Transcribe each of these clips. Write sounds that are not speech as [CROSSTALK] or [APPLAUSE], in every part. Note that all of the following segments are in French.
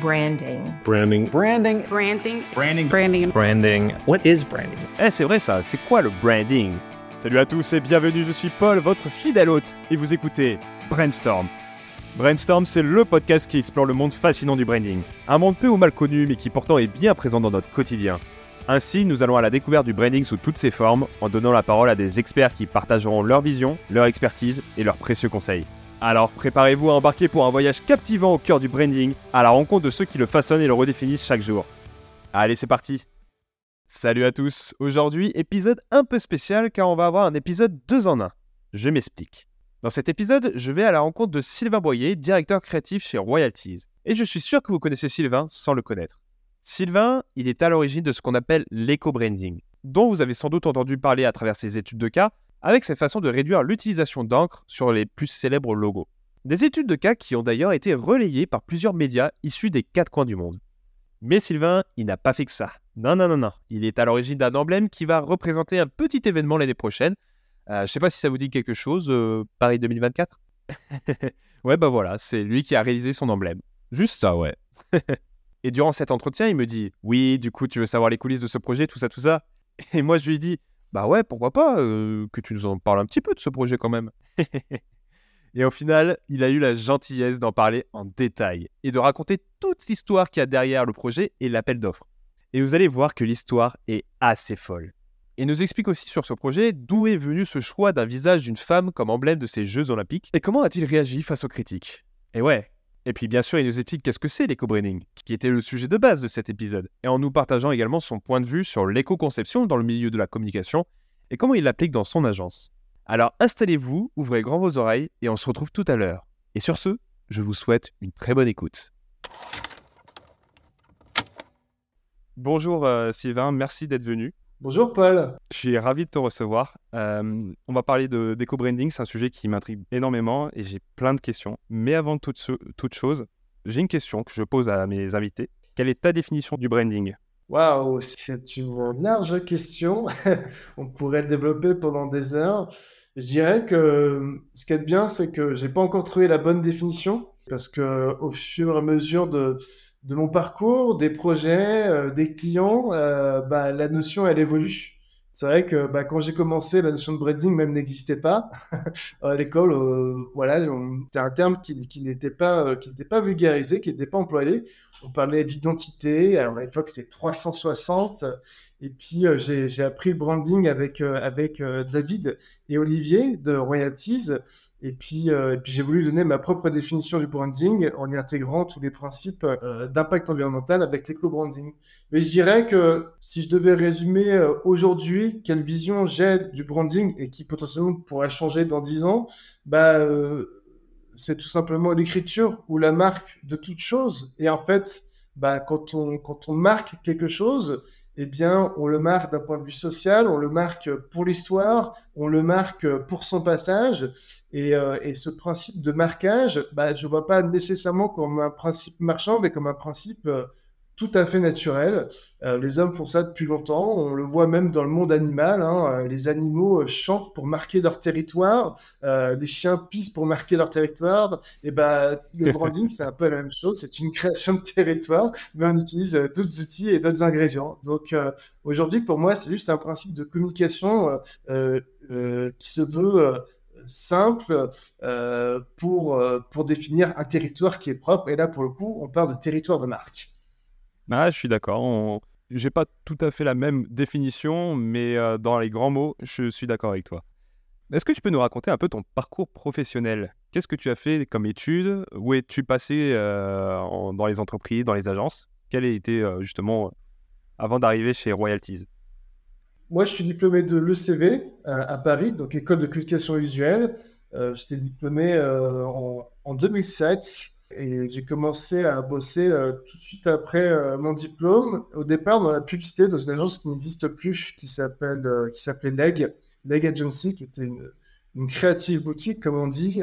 Branding. Branding. Branding. Branding. Branding. Branding. Branding. What is branding? Eh, c'est vrai ça, c'est quoi le branding? Salut à tous et bienvenue, je suis Paul, votre fidèle hôte, et vous écoutez Brainstorm. Brainstorm, c'est le podcast qui explore le monde fascinant du branding. Un monde peu ou mal connu, mais qui pourtant est bien présent dans notre quotidien. Ainsi, nous allons à la découverte du branding sous toutes ses formes, en donnant la parole à des experts qui partageront leur vision, leur expertise et leurs précieux conseils. Alors préparez-vous à embarquer pour un voyage captivant au cœur du branding, à la rencontre de ceux qui le façonnent et le redéfinissent chaque jour. Allez, c'est parti Salut à tous Aujourd'hui, épisode un peu spécial car on va avoir un épisode 2 en 1. Je m'explique. Dans cet épisode, je vais à la rencontre de Sylvain Boyer, directeur créatif chez Royalties. Et je suis sûr que vous connaissez Sylvain sans le connaître. Sylvain, il est à l'origine de ce qu'on appelle l'éco-branding, dont vous avez sans doute entendu parler à travers ses études de cas, avec cette façon de réduire l'utilisation d'encre sur les plus célèbres logos. Des études de cas qui ont d'ailleurs été relayées par plusieurs médias issus des quatre coins du monde. Mais Sylvain, il n'a pas fait que ça. Non, non, non, non. Il est à l'origine d'un emblème qui va représenter un petit événement l'année prochaine. Euh, je sais pas si ça vous dit quelque chose, euh, Paris 2024 [LAUGHS] Ouais, bah voilà, c'est lui qui a réalisé son emblème. Juste ça, ouais. [LAUGHS] Et durant cet entretien, il me dit Oui, du coup, tu veux savoir les coulisses de ce projet, tout ça, tout ça Et moi, je lui dis bah ouais, pourquoi pas, euh, que tu nous en parles un petit peu de ce projet quand même. [LAUGHS] et au final, il a eu la gentillesse d'en parler en détail et de raconter toute l'histoire qu'il y a derrière le projet et l'appel d'offres. Et vous allez voir que l'histoire est assez folle. Il nous explique aussi sur ce projet d'où est venu ce choix d'un visage d'une femme comme emblème de ces Jeux olympiques et comment a-t-il réagi face aux critiques? Et ouais, et puis bien sûr, il nous explique qu'est-ce que c'est l'éco-branding, qui était le sujet de base de cet épisode, et en nous partageant également son point de vue sur l'éco-conception dans le milieu de la communication et comment il l'applique dans son agence. Alors installez-vous, ouvrez grand vos oreilles et on se retrouve tout à l'heure. Et sur ce, je vous souhaite une très bonne écoute. Bonjour euh, Sylvain, merci d'être venu. Bonjour Paul. Je suis ravi de te recevoir. Euh, on va parler d'éco-branding, c'est un sujet qui m'intrigue énormément et j'ai plein de questions. Mais avant toute, toute chose, j'ai une question que je pose à mes invités. Quelle est ta définition du branding? Waouh, c'est une large question. [LAUGHS] on pourrait le développer pendant des heures. Je dirais que ce qui est bien, c'est que j'ai pas encore trouvé la bonne définition parce que au fur et à mesure de, de mon parcours, des projets, euh, des clients, euh, bah, la notion, elle évolue. C'est vrai que bah, quand j'ai commencé, la notion de branding même n'existait pas [LAUGHS] à l'école. Euh, voilà, c'était un terme qui, qui n'était pas, qui pas vulgarisé, qui n'était pas employé. On parlait d'identité. Alors à l'époque, c'était 360. Et puis j'ai appris le branding avec avec David et Olivier de Royalties. Et puis, euh, puis j'ai voulu donner ma propre définition du branding en y intégrant tous les principes euh, d'impact environnemental avec l'éco-branding. Mais je dirais que si je devais résumer euh, aujourd'hui quelle vision j'ai du branding et qui potentiellement pourrait changer dans 10 ans, bah, c'est tout simplement l'écriture ou la marque de toute chose. Et en fait, bah, quand, on, quand on marque quelque chose, eh bien, on le marque d'un point de vue social, on le marque pour l'histoire, on le marque pour son passage. Et, euh, et ce principe de marquage, bah, je ne vois pas nécessairement comme un principe marchand, mais comme un principe euh, tout à fait naturel. Euh, les hommes font ça depuis longtemps. On le voit même dans le monde animal. Hein. Les animaux chantent pour marquer leur territoire. les chiens pissent pour marquer leur territoire. Et bah, le [LAUGHS] branding, c'est un peu la même chose. C'est une création de territoire, mais on utilise d'autres outils et d'autres ingrédients. Donc aujourd'hui, pour moi, c'est juste un principe de communication qui se veut simple euh, pour, euh, pour définir un territoire qui est propre. Et là, pour le coup, on parle de territoire de marque. Ah, je suis d'accord. On... J'ai pas tout à fait la même définition, mais euh, dans les grands mots, je suis d'accord avec toi. Est-ce que tu peux nous raconter un peu ton parcours professionnel? Qu'est-ce que tu as fait comme études? Où es-tu passé dans les entreprises, dans les agences? Quel a été justement avant d'arriver chez Royalties? Moi, je suis diplômé de l'ECV à, Paris, donc école de communication visuelle. Euh, J'étais diplômé euh, en, 2007 et j'ai commencé à bosser euh, tout de suite après euh, mon diplôme. Au départ, dans la publicité, dans une agence qui n'existe plus, qui s'appelle, qui s'appelait Leg, Leg Agency, qui était une, creative boutique, comme on dit,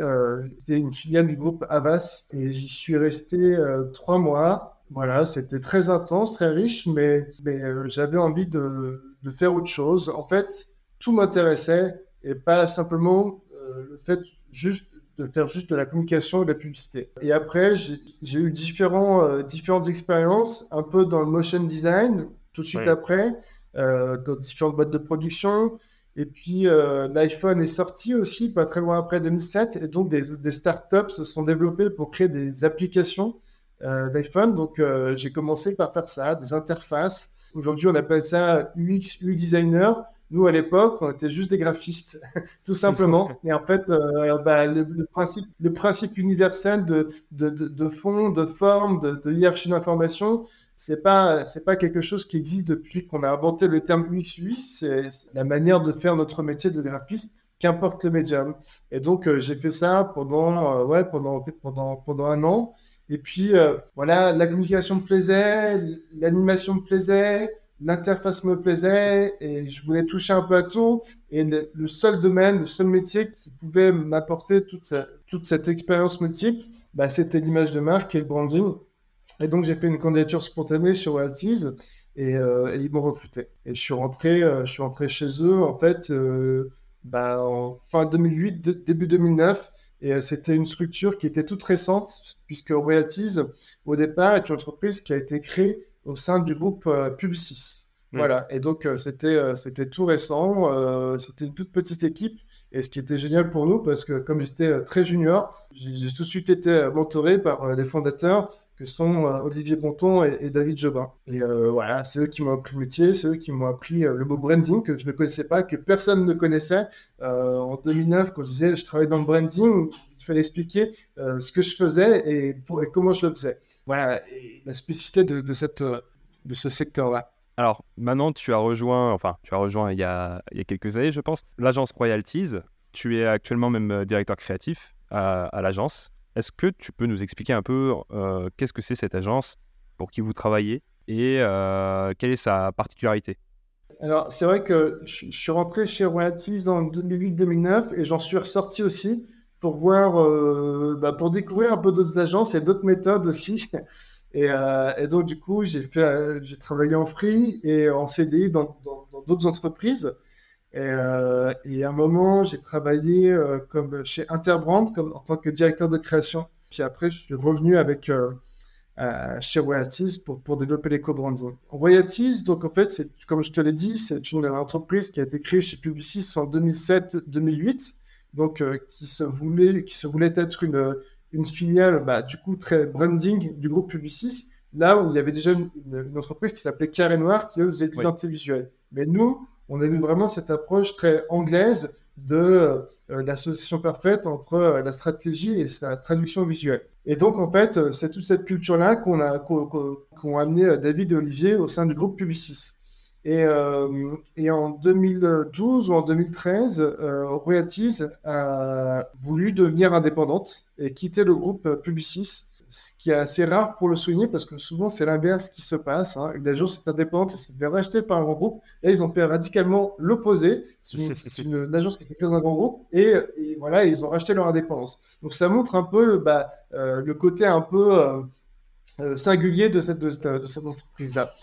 c'était une filiale du groupe Avas. Et j'y suis resté trois mois. Voilà, c'était très intense, très riche, mais, mais j'avais envie de faire autre chose. En fait, tout m'intéressait et pas simplement euh, le fait juste de faire juste de la communication et de la publicité. Et après, j'ai eu différents, euh, différentes expériences, un peu dans le motion design, tout de suite après, euh, dans différentes boîtes de production. Et puis, euh, l'iPhone est sorti aussi, pas très loin après 2007. Et donc, des, des startups se sont développées pour créer des applications d'iPhone. Donc, j'ai commencé par faire ça, des interfaces. Aujourd'hui, on appelle ça UX, UI designer. Nous, à l'époque, on était juste des graphistes, [LAUGHS] tout simplement. Et en fait, euh, bah, le, principe, universel de, fond, de forme, de, hiérarchie d'information, c'est pas pas quelque chose qui existe depuis qu'on a inventé le terme UX UI. C'est la manière de faire notre métier de graphiste, qu'importe le médium. Et donc, euh, j'ai fait ça pendant euh, ouais pendant pendant pendant un an. Et puis voilà, la communication me plaisait, l'animation me plaisait l'interface me plaisait et je voulais toucher un peu à tout. Et le, seul domaine, le seul métier qui pouvait m'apporter toute, cette expérience multiple, bah, c'était l'image de marque et le branding. Et donc, j'ai fait une candidature spontanée chez Royalties et, euh, ils m'ont recruté. Et je suis rentré, euh, je suis rentré chez eux, en fait, euh, bah, en fin 2008, début 2009. Et c'était une structure qui était toute récente, puisque Royalties, au départ, est une entreprise qui a été créée au sein du groupe euh, Publicis. Mm. Voilà, et donc euh, c'était euh, c'était tout récent, c'était une toute petite équipe, et ce qui était génial pour nous, parce que comme j'étais très junior, j'ai tout de suite été mentoré par les fondateurs, que sont Olivier Bonton et, David Jobin. Et voilà, c'est eux qui m'ont appris le métier, c'est eux qui m'ont appris le mot branding, que je ne connaissais pas, que personne ne connaissait. en 2009, quand je disais je travaille dans le branding, il fallait expliquer ce que je faisais et, pour, et comment je le faisais voilà la spécificité de, cette, de ce secteur-là. Alors maintenant, tu as rejoint, enfin, tu as rejoint il y a, il y a quelques années, je pense, l'agence Royalties. Tu es actuellement même euh, directeur créatif à, l'agence. Est-ce que tu peux nous expliquer un peu euh, qu'est-ce que c'est cette agence, pour qui vous travaillez et euh, quelle est sa particularité? Alors, c'est vrai que je, suis rentré chez Royalties en 2008-2009 et j'en suis ressorti aussi pour voir, euh, bah, pour découvrir un peu d'autres agences et d'autres méthodes aussi. Et, euh, donc, du coup, j'ai fait, euh, j'ai travaillé en free et en CDI dans, d'autres entreprises. Et, à un moment, j'ai travaillé comme chez Interbrand, comme en tant que directeur de création. Puis après, je suis revenu avec chez Royalties pour, pour développer les co-branding. Royalties, donc en fait, c'est, comme je te l'ai dit, c'est une entreprise qui a été créée chez Publicis en 2007-2008 donc euh, qui se voulait qui se voulait être une, une filiale bah, du coup très branding du groupe Publicis, là où il y avait déjà une, entreprise qui s'appelait Carré Noir qui eux faisait de l'identité visuelle. Mais nous, on a eu vraiment cette approche très anglaise de euh, l'association parfaite entre euh, la stratégie et sa traduction visuelle. Et donc, en fait, c'est toute cette culture-là qu'on a, qu'ont amené David et Olivier au sein du groupe Publicis. Et, euh, et, en 2012 ou en 2013, euh, Royalties a voulu devenir indépendante et quitter le groupe Publicis, ce qui est assez rare pour le souligner parce que souvent c'est l'inverse qui se passe. Hein. Une agence est indépendante et se fait racheter par un grand groupe. Là, ils ont fait radicalement l'opposé. C'est une, [LAUGHS] agence qui est dans un grand groupe et, voilà, ils ont racheté leur indépendance. Donc ça montre un peu bah, euh, le côté un peu euh, singulier de cette, de cette entreprise-là.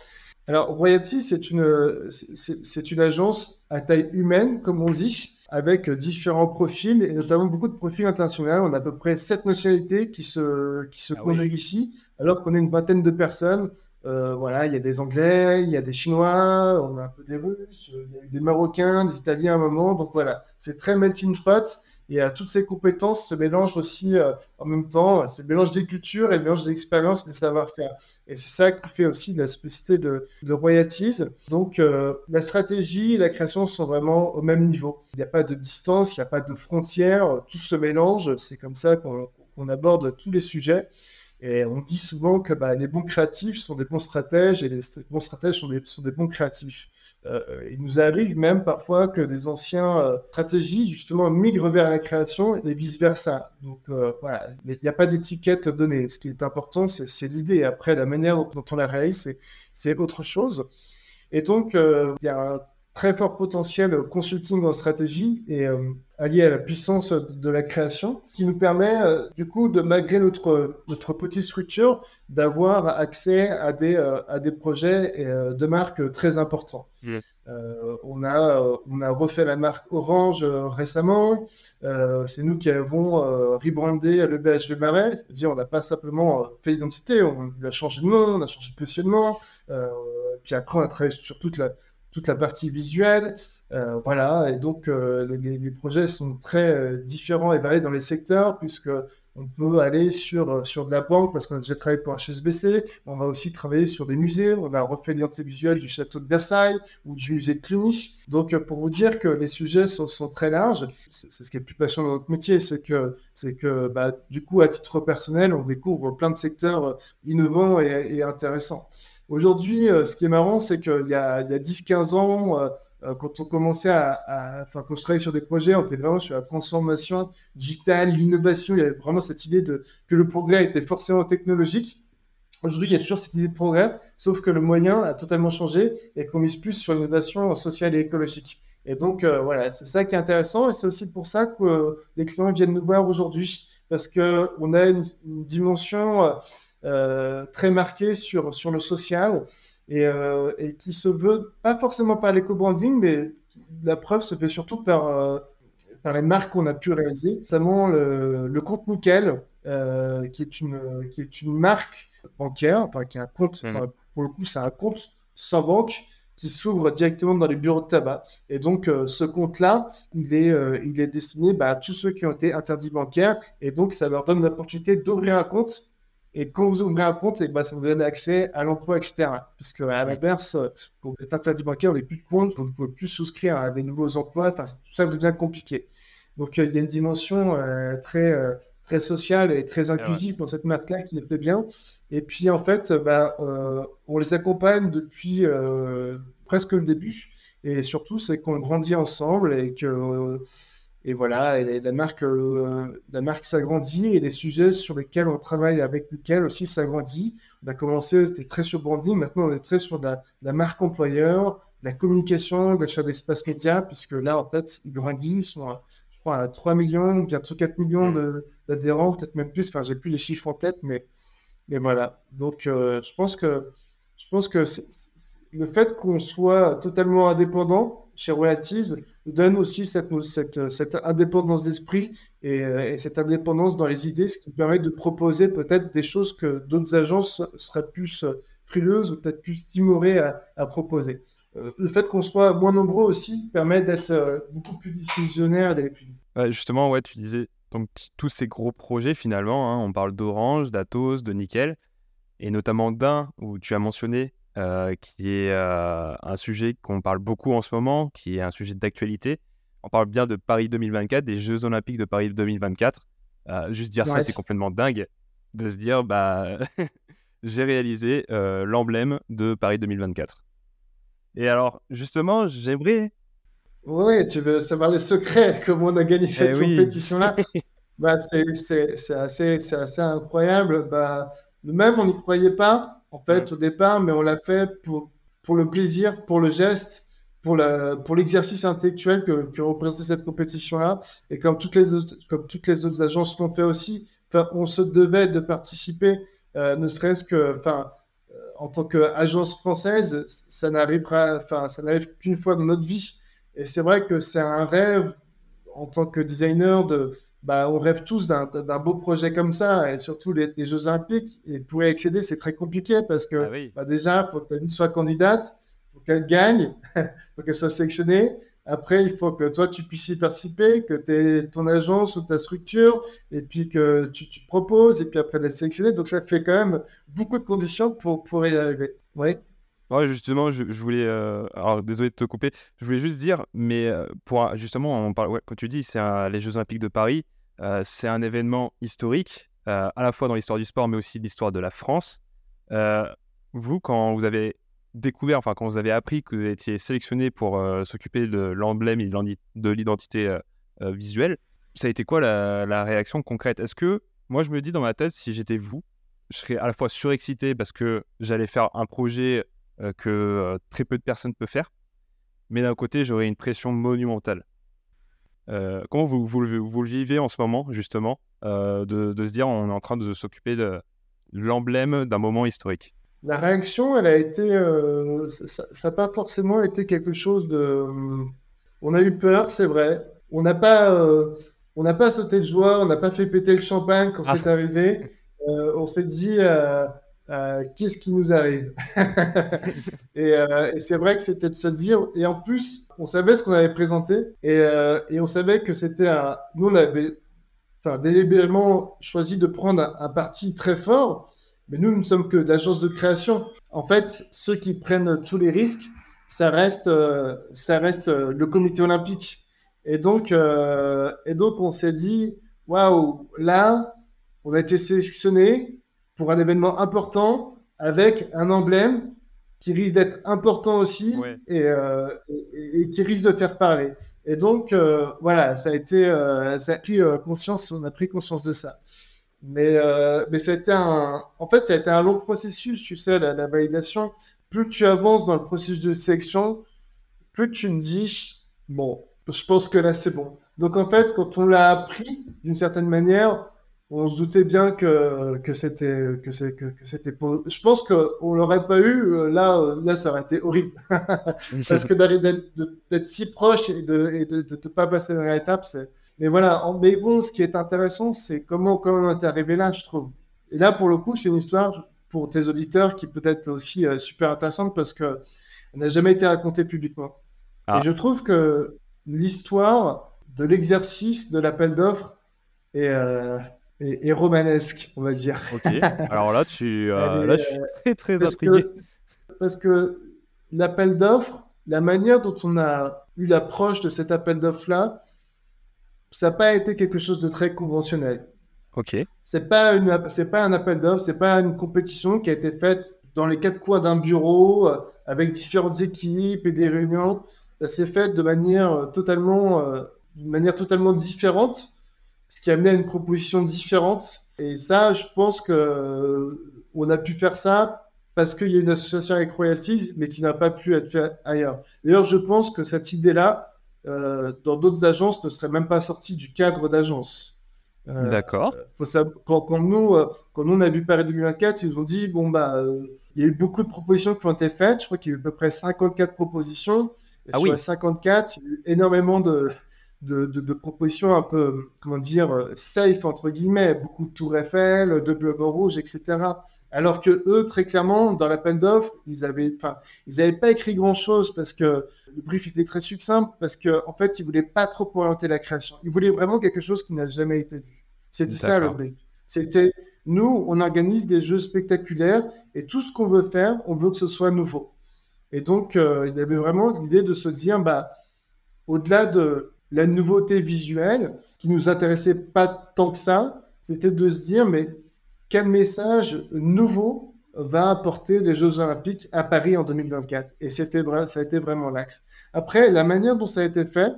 Alors, Royalty, c'est une, c'est une agence à taille humaine, comme on dit, avec différents profils, et notamment beaucoup de profils internationaux. On a à peu près sept nationalités qui se, qui se ah conjuguent ici, alors qu'on est une vingtaine de personnes. Euh, voilà, il y a des Anglais, il y a des Chinois, on a un peu des Russes, il y a des Marocains, des Italiens à un moment. Donc voilà, c'est très melting pot et euh, toutes ces compétences se mélangent aussi euh, en même temps. C'est le mélange des cultures et le mélange des expériences, des savoir-faire. Et c'est ça qui fait aussi la spécificité de, de Royalties. Donc, euh, la stratégie et la création sont vraiment au même niveau. Il n'y a pas de distance, il n'y a pas de frontières, tout se mélange. C'est comme ça qu'on aborde tous les sujets. Et on dit souvent que bah, les bons créatifs sont des bons stratèges et les bons stratèges sont des, bons créatifs. Euh, il nous arrive même parfois que des anciens euh, stratégies justement migrent vers la création et vice-versa. Donc euh, voilà, il n'y a pas d'étiquette donnée. Ce qui est important, c'est l'idée. Après, la manière dont on la réalise, c'est autre chose. Et donc, il y a un très fort potentiel consulting en stratégie et euh, allié à la puissance de la création, qui nous permet euh, du coup de, malgré notre, notre petite structure, d'avoir accès à des, euh, à des projets de marques très importants. on, a, on a refait la marque Orange récemment, c'est nous qui avons rebrandé le BHV Marais, c'est-à-dire on n'a pas simplement fait l'identité, on a changé de nom, on a changé de positionnement, puis après on a travaillé sur toute la toute la partie visuelle. Euh, voilà, et donc euh, les, projets sont très euh, différents et variés dans les secteurs, puisque on peut aller sur, sur de la banque, parce qu'on a déjà travaillé pour HSBC, on va aussi travailler sur des musées, on a refait l'identité visuelle du château de Versailles ou du musée de Cluny. Donc pour vous dire que les sujets sont, très larges, c'est ce qui est le plus passionnant dans notre métier, c'est que, c'est que bah, du coup, à titre personnel, on découvre plein de secteurs innovants et, et intéressants. Aujourd'hui, euh, ce qui est marrant, c'est qu'il y a, a 10-15 ans, euh, euh, quand on commençait à, enfin, quand je travaillais sur des projets, on était vraiment sur la transformation digitale, l'innovation. Il y avait vraiment cette idée de, que le progrès était forcément technologique. Aujourd'hui, il y a toujours cette idée de progrès, sauf que le moyen a totalement changé et qu'on mise plus sur l'innovation sociale et écologique. Et donc, voilà, c'est ça qui est intéressant et c'est aussi pour ça que les clients viennent nous voir aujourd'hui parce qu'on a une, dimension euh, très marqué sur, sur le social et, euh, et, qui se veut pas forcément par l'éco-branding, mais la preuve se fait surtout par, euh, par les marques qu'on a pu réaliser, notamment le, le compte Nickel, qui, est une, qui est une marque bancaire, enfin qui a un compte, mmh. pour le coup, c'est un compte sans banque qui s'ouvre directement dans les bureaux de tabac. Et donc, ce compte-là, il, est, il est destiné bah, à tous ceux qui ont été interdits bancaires. Et donc, ça leur donne l'opportunité d'ouvrir un compte et quand vous ouvrez un compte, et eh ben, ça vous donne accès à l'emploi, etc. Parce qu'à l'inverse, quand vous êtes interdit bancaire, vous n'avez plus de compte, vous ne pouvez plus souscrire à des nouveaux emplois. Enfin, tout ça devient compliqué. Donc, euh, il y a une dimension euh, très, euh, très sociale et très inclusive dans cette marque-là qui nous plaît bien. Et puis, en fait, bah, on les accompagne depuis presque le début. Et surtout, c'est qu'on grandit ensemble et que et voilà, la marque, euh, marque s'agrandit et les sujets sur lesquels on travaille avec lesquels aussi s'agrandit. On a commencé, on très sur branding, maintenant on est très sur la, marque employeur, la communication, l'achat d'espace média, puisque là, en fait, ils grandissent, ils sont, à, je crois, à 3 millions, bientôt 4 millions d'adhérents, peut-être même plus, enfin, j'ai plus les chiffres en tête, mais, mais voilà. Donc, euh, je pense que, je pense que le fait qu'on soit totalement indépendant chez Royalties, donne aussi cette, indépendance d'esprit euh, et, cette indépendance dans les idées, ce qui permet de proposer peut-être des choses que d'autres agences seraient plus euh, frileuses ou peut-être plus timorées à, proposer. Euh, le fait qu'on soit moins nombreux aussi permet d'être beaucoup plus décisionnaire d'aller plus vite. justement, ouais, tu disais donc tous ces gros projets finalement, hein, on parle d'Orange, d'Atos, de Nickel, et notamment d'un où tu as mentionné euh, qui est euh, un sujet qu'on parle beaucoup en ce moment, qui est un sujet d'actualité. On parle bien de Paris 2024, des Jeux Olympiques de Paris 2024. Euh, juste dire ça, c'est complètement dingue de se dire, bah, [LAUGHS] j'ai réalisé l'emblème de Paris 2024. Et alors, justement, j'aimerais. Oui, tu veux savoir les secrets, comment on a gagné eh cette compétition-là? [LAUGHS] Bah, C'est assez, assez incroyable. Bah, même, on n'y croyait pas en fait, au départ, mais on l'a fait pour, pour le plaisir, pour le geste, pour, la, pour l'exercice intellectuel que, que représentait cette compétition-là. Et comme toutes les autres, comme toutes les autres agences l'ont fait aussi, on se devait de participer, euh, ne serait-ce que, enfin, euh, en tant qu'agence française, ça n'arrivera, enfin, ça n'arrive qu'une fois dans notre vie. Et c'est vrai que c'est un rêve en tant que designer de, bah, on rêve tous d'un beau projet comme ça, et surtout les, Jeux Olympiques. Et pour y accéder, c'est très compliqué parce que ah bah, déjà, il faut qu'elle soit candidate, il faut qu'elle gagne, il [LAUGHS] faut qu'elle soit sélectionnée. Après, il faut que toi, tu puisses y participer, que tu aies ton agence ou ta structure, et puis que tu, tu proposes, et puis après la sélectionner. Donc, ça fait quand même beaucoup de conditions pour, pour y arriver. Oui. Ouais, justement, je, voulais. Euh, alors, désolé de te couper. Je voulais juste dire, mais euh, pour justement, on parle, quand tu dis c'est les Jeux Olympiques de Paris, c'est un événement historique, euh, à la fois dans l'histoire du sport, mais aussi l'histoire de la France. Euh, vous, quand vous avez découvert, enfin quand vous avez appris que vous étiez sélectionné pour s'occuper de l'emblème et de l'identité visuelle, ça a été quoi la, réaction concrète? Est-ce que, moi je me dis dans ma tête, si j'étais vous, je serais à la fois surexcité parce que j'allais faire un projet que très peu de personnes peuvent faire, mais d'un côté, j'aurais une pression monumentale? Euh, comment vous, vous, le vivez en ce moment, justement, euh, de, se dire on est en train de s'occuper de l'emblème d'un moment historique? La réaction, elle a été. Euh, ça n'a pas forcément été quelque chose de. On a eu peur, c'est vrai. On n'a pas, on n'a pas sauté de joie, on n'a pas fait péter le champagne quand c'est ah. arrivé. on s'est dit. Qu'est-ce qui nous arrive [LAUGHS] et, et c'est vrai que c'était de se dire, et en plus, on savait ce qu'on avait présenté et, euh, on savait que c'était un. Nous, on avait enfin, délibérément choisi de prendre un, parti très fort, mais nous, nous ne sommes que l'agence de création. En fait, ceux qui prennent tous les risques, ça reste, euh, ça reste euh, le comité olympique. Et donc, et donc on s'est dit, waouh, là, on a été sélectionné pour un événement important avec un emblème qui risque d'être important aussi euh, et, et, qui risque de faire parler. Et donc, euh, voilà, ça a été, euh, ça a pris conscience, on a pris conscience de ça. Mais, mais ça a été un, en fait, ça a été un long processus, tu sais, la, la validation. Plus tu avances dans le processus de sélection, plus tu me dis, bon, je pense que là, c'est bon. Donc, en fait, quand on l'a appris, d'une certaine manière, on se doutait bien que, que c'était que c'est que, c'était pour je pense qu'on l'aurait pas eu euh, là euh, là ça aurait été horrible. [LAUGHS] Parce que d'être si proche et de et de, de, pas passer dans l'étape c'est mais voilà mais bon ce qui est intéressant c'est comment comment on est arrivé là je trouve. Et là pour le coup c'est une histoire pour tes auditeurs qui peut être aussi euh, super intéressante parce que n'a jamais été racontée publiquement. Ah. et je trouve que l'histoire de l'exercice de l'appel d'offres est et, romanesque, on va dire. Ok, alors là, tu, [LAUGHS] euh, là je suis très très parce intrigué. Que, parce que l'appel d'offres, la manière dont on a eu l'approche de cet appel d'offres-là, ça n'a pas été quelque chose de très conventionnel. Ok. C'est pas une, c'est pas un appel d'offres, c'est pas une compétition qui a été faite dans les quatre coins d'un bureau euh, avec différentes équipes et des réunions. Ça s'est fait de manière euh, totalement, d'une manière totalement différente ce qui a amené à une proposition différente. Et ça, je pense que euh, on a pu faire ça parce qu'il y a une association avec Royalties, mais qui n'a pas pu être fait ailleurs. D'ailleurs, je pense que cette idée-là, euh, dans d'autres agences, ne serait même pas sortie du cadre d'agence. Euh, D'accord. Quand, quand, nous, quand nous, on a vu Paris 2024, ils ont dit bon, bah, il y a eu beaucoup de propositions qui ont été faites. Je crois qu'il y a eu à peu près 54 propositions. Et ah sur oui. les 54, il y a eu énormément de, de, propositions un peu, comment dire, safe, entre guillemets, beaucoup de Tour Eiffel, de bleu rouge, etc. Alors que eux, très clairement, dans l'appel d'offres, ils n'avaient ils avaient pas écrit grand-chose parce que le brief était très succinct, parce qu'en en fait, ils voulaient pas trop orienter la création. Ils voulaient vraiment quelque chose qui n'a jamais été vu. C'était ça le brief. C'était, nous, on organise des jeux spectaculaires et tout ce qu'on veut faire, on veut que ce soit nouveau. Et donc, euh, il y avait vraiment l'idée de se dire, bah, au-delà de la nouveauté visuelle qui nous intéressait pas tant que ça, c'était de se dire mais quel message nouveau va apporter les Jeux Olympiques à Paris en 2024 Et c'était ça a été vraiment l'axe. Après, la manière dont ça a été fait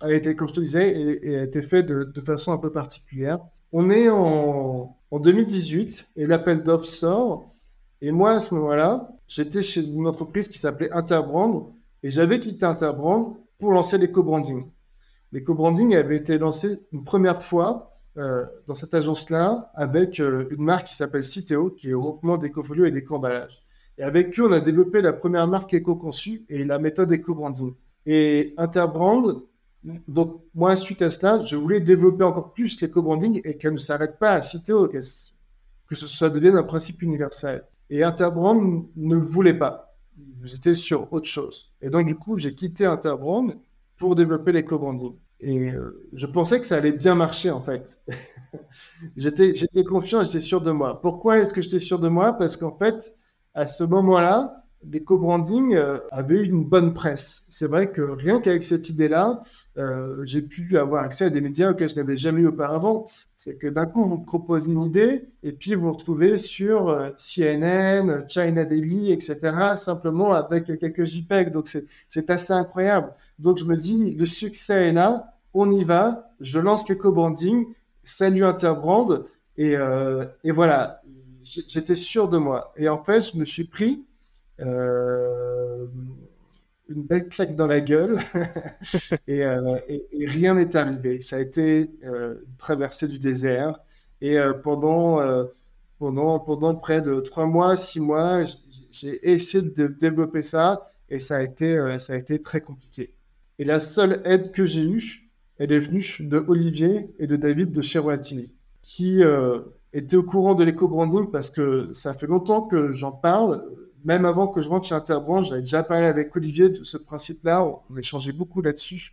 a été, comme je te disais, a été fait de, façon un peu particulière. On est en 2018 et l'appel d'offres sort. Et moi, à ce moment-là, j'étais chez une entreprise qui s'appelait Interbrand et j'avais quitté Interbrand pour lancer l'éco-branding. L'éco-branding avait été lancé une première fois euh, dans cette agence-là avec euh, une marque qui s'appelle Citeo, qui est au groupement d'éco-folio et d'éco-emballage. Et avec eux, on a développé la première marque éco-conçue et la méthode éco-branding. Et Interbrand, donc moi, suite à cela, je voulais développer encore plus l'éco-branding et qu'elle ne s'arrête pas à Citeo, que ce soit devienne un principe universel. Et Interbrand ne voulait pas. Ils étaient sur autre chose. Et donc, du coup, j'ai quitté Interbrand pour développer l'éco-branding. Et euh, je pensais que ça allait bien marcher en fait. [LAUGHS] j'étais, confiant, j'étais sûr de moi. Pourquoi est-ce que j'étais sûr de moi? Parce qu'en fait, à ce moment-là, l'éco-branding euh, avait une bonne presse. C'est vrai que rien qu'avec cette idée-là, euh, j'ai pu avoir accès à des médias auxquels je n'avais jamais eu auparavant. C'est que d'un coup, vous proposez une idée et puis vous vous retrouvez sur CNN, China Daily, etc., simplement avec quelques JPEG. Donc c'est assez incroyable. Donc je me dis, le succès est là, on y va, je lance l'éco-branding, salut Interbrand, et, et voilà, j'étais sûr de moi. Et en fait, je me suis pris euh, une belle claque dans la gueule. [LAUGHS] Et, rien n'est arrivé. Ça a été traversé du désert. Et pendant, pendant, pendant près de trois mois, six mois, j'ai essayé de développer ça. Et ça a été, ça a été très compliqué. Et la seule aide que j'ai eue, elle est venue de Olivier et de David de chez Royalty, qui euh, étaient au courant de l'éco-branding parce que ça fait longtemps que j'en parle. Même avant que je rentre chez Interbranche, j'avais déjà parlé avec Olivier de ce principe-là. On échangeait beaucoup là-dessus.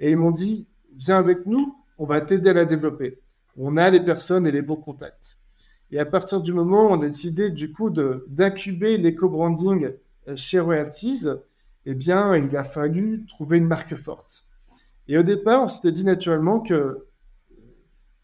Et ils m'ont dit, viens avec nous, on va t'aider à la développer. On a les personnes et les bons contacts. Et à partir du moment où on a décidé du coup d'incuber l'éco-branding euh, chez Royalties, eh bien, il a fallu trouver une marque forte. Et au départ, on s'était dit naturellement que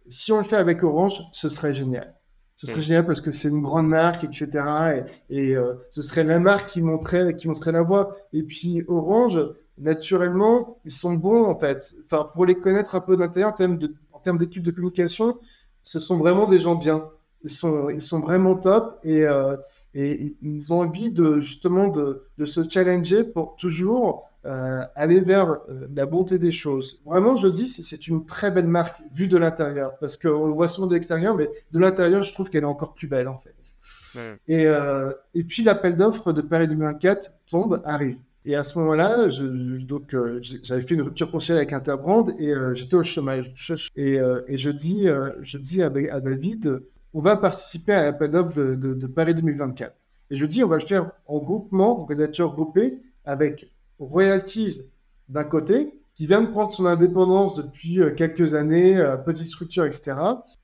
si on le fait avec Orange, ce serait génial. Ce serait génial parce que c'est une grande marque, etc. Et, euh, ce serait la marque qui montrait, qui montrait la voie. Et puis Orange, naturellement, ils sont bons en fait. Enfin, pour les connaître un peu d'intérieur en termes en termes d'équipe de communication, ce sont vraiment des gens bien ils sont, ils sont vraiment top et, euh, et ils ont envie de justement de, de se challenger pour toujours euh, aller vers euh, la bonté des choses. Vraiment, je dis, c'est une très belle marque vue de l'intérieur parce qu'on le voit souvent de l'extérieur, mais de l'intérieur, je trouve qu'elle est encore plus belle en fait. Et, et puis l'appel d'offres de Paris 2024 tombe, arrive. Et à ce moment-là, je, donc j'avais fait une rupture professionnelle avec Interbrand et j'étais au chômage. Et, et je dis, je dis à, à David, on va participer à l'appel d'offres de, Paris 2024. Et je dis, on va le faire en groupement, en candidature groupée, avec Royalties d'un côté, qui vient de prendre son indépendance depuis euh, quelques années, euh, petite structure, etc.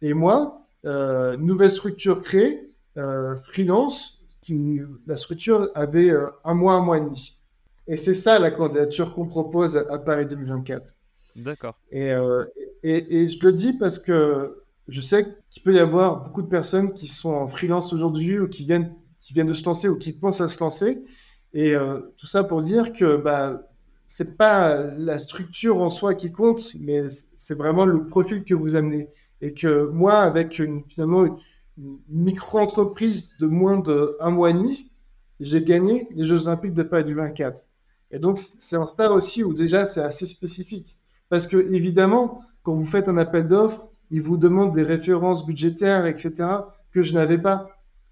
Et moi, euh, nouvelle structure créée, freelance, qui, la structure avait un mois, un mois et demi. Et c'est ça la candidature qu'on propose à, Paris 2024. D'accord. Et, et, et, je le dis parce que je sais qu'il peut y avoir beaucoup de personnes qui sont en freelance aujourd'hui ou qui viennent, qui viennent de se lancer ou qui pensent à se lancer. Et euh, tout ça pour dire que bah, c'est pas la structure en soi qui compte, mais c'est vraiment le profil que vous amenez. Et que moi, avec une, finalement une micro-entreprise de moins d'un mois et demi, j'ai gagné les Jeux Olympiques de Paris du 24. Et donc, c'est un ça aussi où déjà c'est assez spécifique. Parce que, évidemment, quand vous faites un appel d'offres, il vous demande des références budgétaires, etc., que je n'avais pas,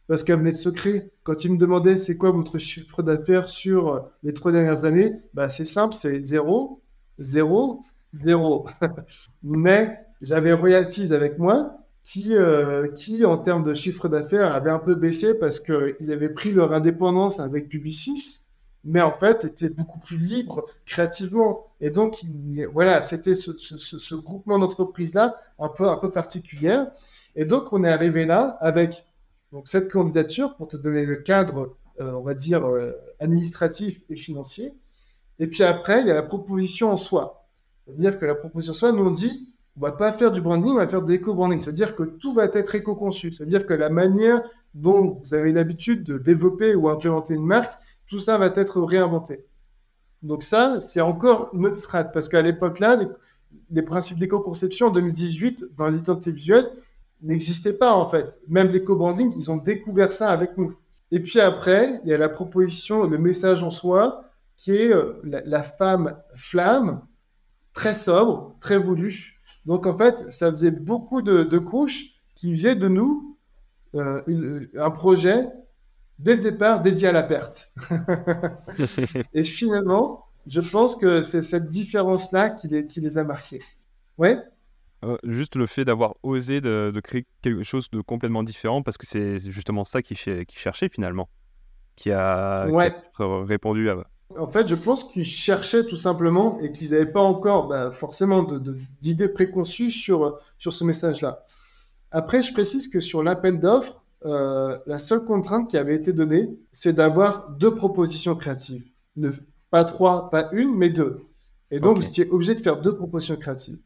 parce qu'elles venaient de secret. Quand il me demandait c'est quoi votre chiffre d'affaires sur euh, les trois dernières années, bah, c'est simple, c'est zéro, zéro, zéro. [LAUGHS] Mais j'avais Royalties avec moi, qui, euh, qui, en termes de chiffre d'affaires, avait un peu baissé parce qu'ils avaient pris leur indépendance avec Publicis mais en fait était beaucoup plus libre créativement. Et donc, voilà, c'était ce, groupement d'entreprises-là un peu, un peu particulière. Et donc, on est arrivé là avec donc, cette candidature pour te donner le cadre, euh, on va dire, euh, administratif et financier. Et puis après, il y a la proposition en soi. C'est-à-dire que la proposition en soi, nous dit, on va pas faire du branding, on va faire de l'éco-branding. C'est-à-dire que tout va être éco-conçu. C'est-à-dire que la manière dont vous avez l'habitude de développer ou implémenter une marque, tout ça va être réinventé. Donc ça, c'est encore une autre strate, parce qu'à l'époque-là, les, principes d'éco-conception en 2018 dans l'identité visuelle n'existaient pas en fait. Même l'éco-branding, ils ont découvert ça avec nous. Et puis après, il y a la proposition, le message en soi, qui est euh, la, femme flamme, très sobre, très voulue. Donc en fait, ça faisait beaucoup de, couches qui faisaient de nous euh, un projet dès le départ dédié à la perte. [LAUGHS] et finalement, je pense que c'est cette différence-là qui les, qui les a marqués. Ouais? Euh, juste le fait d'avoir osé de, créer quelque chose de complètement différent, parce que c'est justement ça qu'ils qui cherchaient finalement, qui a, répondu à... En fait, je pense qu'ils cherchaient tout simplement et qu'ils n'avaient pas encore bah, forcément d'idées préconçues sur, sur ce message-là. Après, je précise que sur l'appel d'offres, euh, la seule contrainte qui avait été donnée, c'est d'avoir deux propositions créatives. Ne, pas trois, pas une, mais deux. Et donc, vous étiez obligé de faire deux propositions créatives.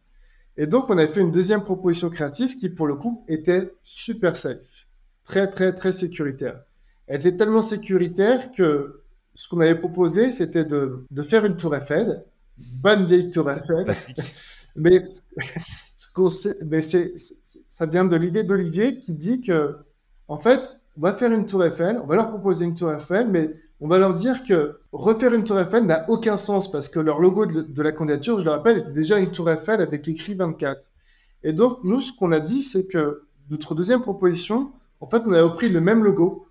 Et donc, on a fait une deuxième proposition créative qui, pour le coup, était super safe. Très, très, très sécuritaire. Elle était tellement sécuritaire que ce qu'on avait proposé, c'était de, de, faire une tour Eiffel. Bonne vieille tour Eiffel. [LAUGHS] mais ce mais ça vient de l'idée d'Olivier qui dit que en fait, on va faire une tour Eiffel, on va leur proposer une tour Eiffel, mais on va leur dire que refaire une tour Eiffel n'a aucun sens parce que leur logo de, la candidature, je le rappelle, était déjà une tour Eiffel avec écrit 24. Et donc, nous, ce qu'on a dit, c'est que notre deuxième proposition, en fait, on a repris le même logo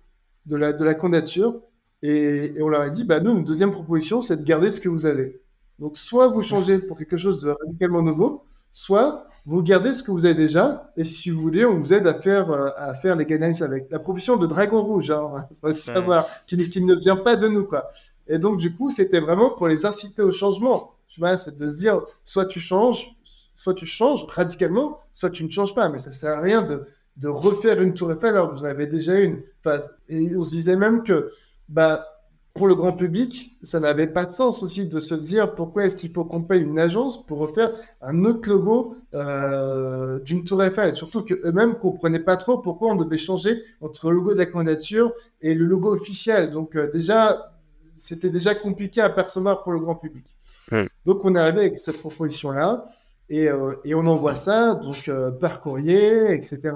de la, de candidature et, on leur a dit, bah, nous, une deuxième proposition, c'est de garder ce que vous avez. Donc, soit vous changez pour quelque chose de radicalement nouveau, soit vous gardez ce que vous avez déjà, et si vous voulez, on vous aide à faire, euh, à faire les guidelines avec. La proposition de Dragon Rouge, hein, faut savoir, qui, ne vient pas de nous, quoi. Et donc, du coup, c'était vraiment pour les inciter au changement. Tu vois, c'est de se dire, soit tu changes, soit tu changes radicalement, soit tu ne changes pas. Mais ça sert à rien de, de refaire une tour Eiffel alors que vous en avez déjà une. Enfin, et on se disait même que, bah, pour le grand public, ça n'avait pas de sens aussi de se dire pourquoi est-ce qu'il faut qu'on paye une agence pour refaire un autre logo euh, d'une tour Eiffel. Surtout qu'eux-mêmes ne comprenaient pas trop pourquoi on devait changer entre le logo de la candidature et le logo officiel. Donc euh, déjà, c'était déjà compliqué à percevoir pour le grand public. Donc on est arrivé avec cette proposition-là et, euh, et, on envoie ça donc par courrier, etc.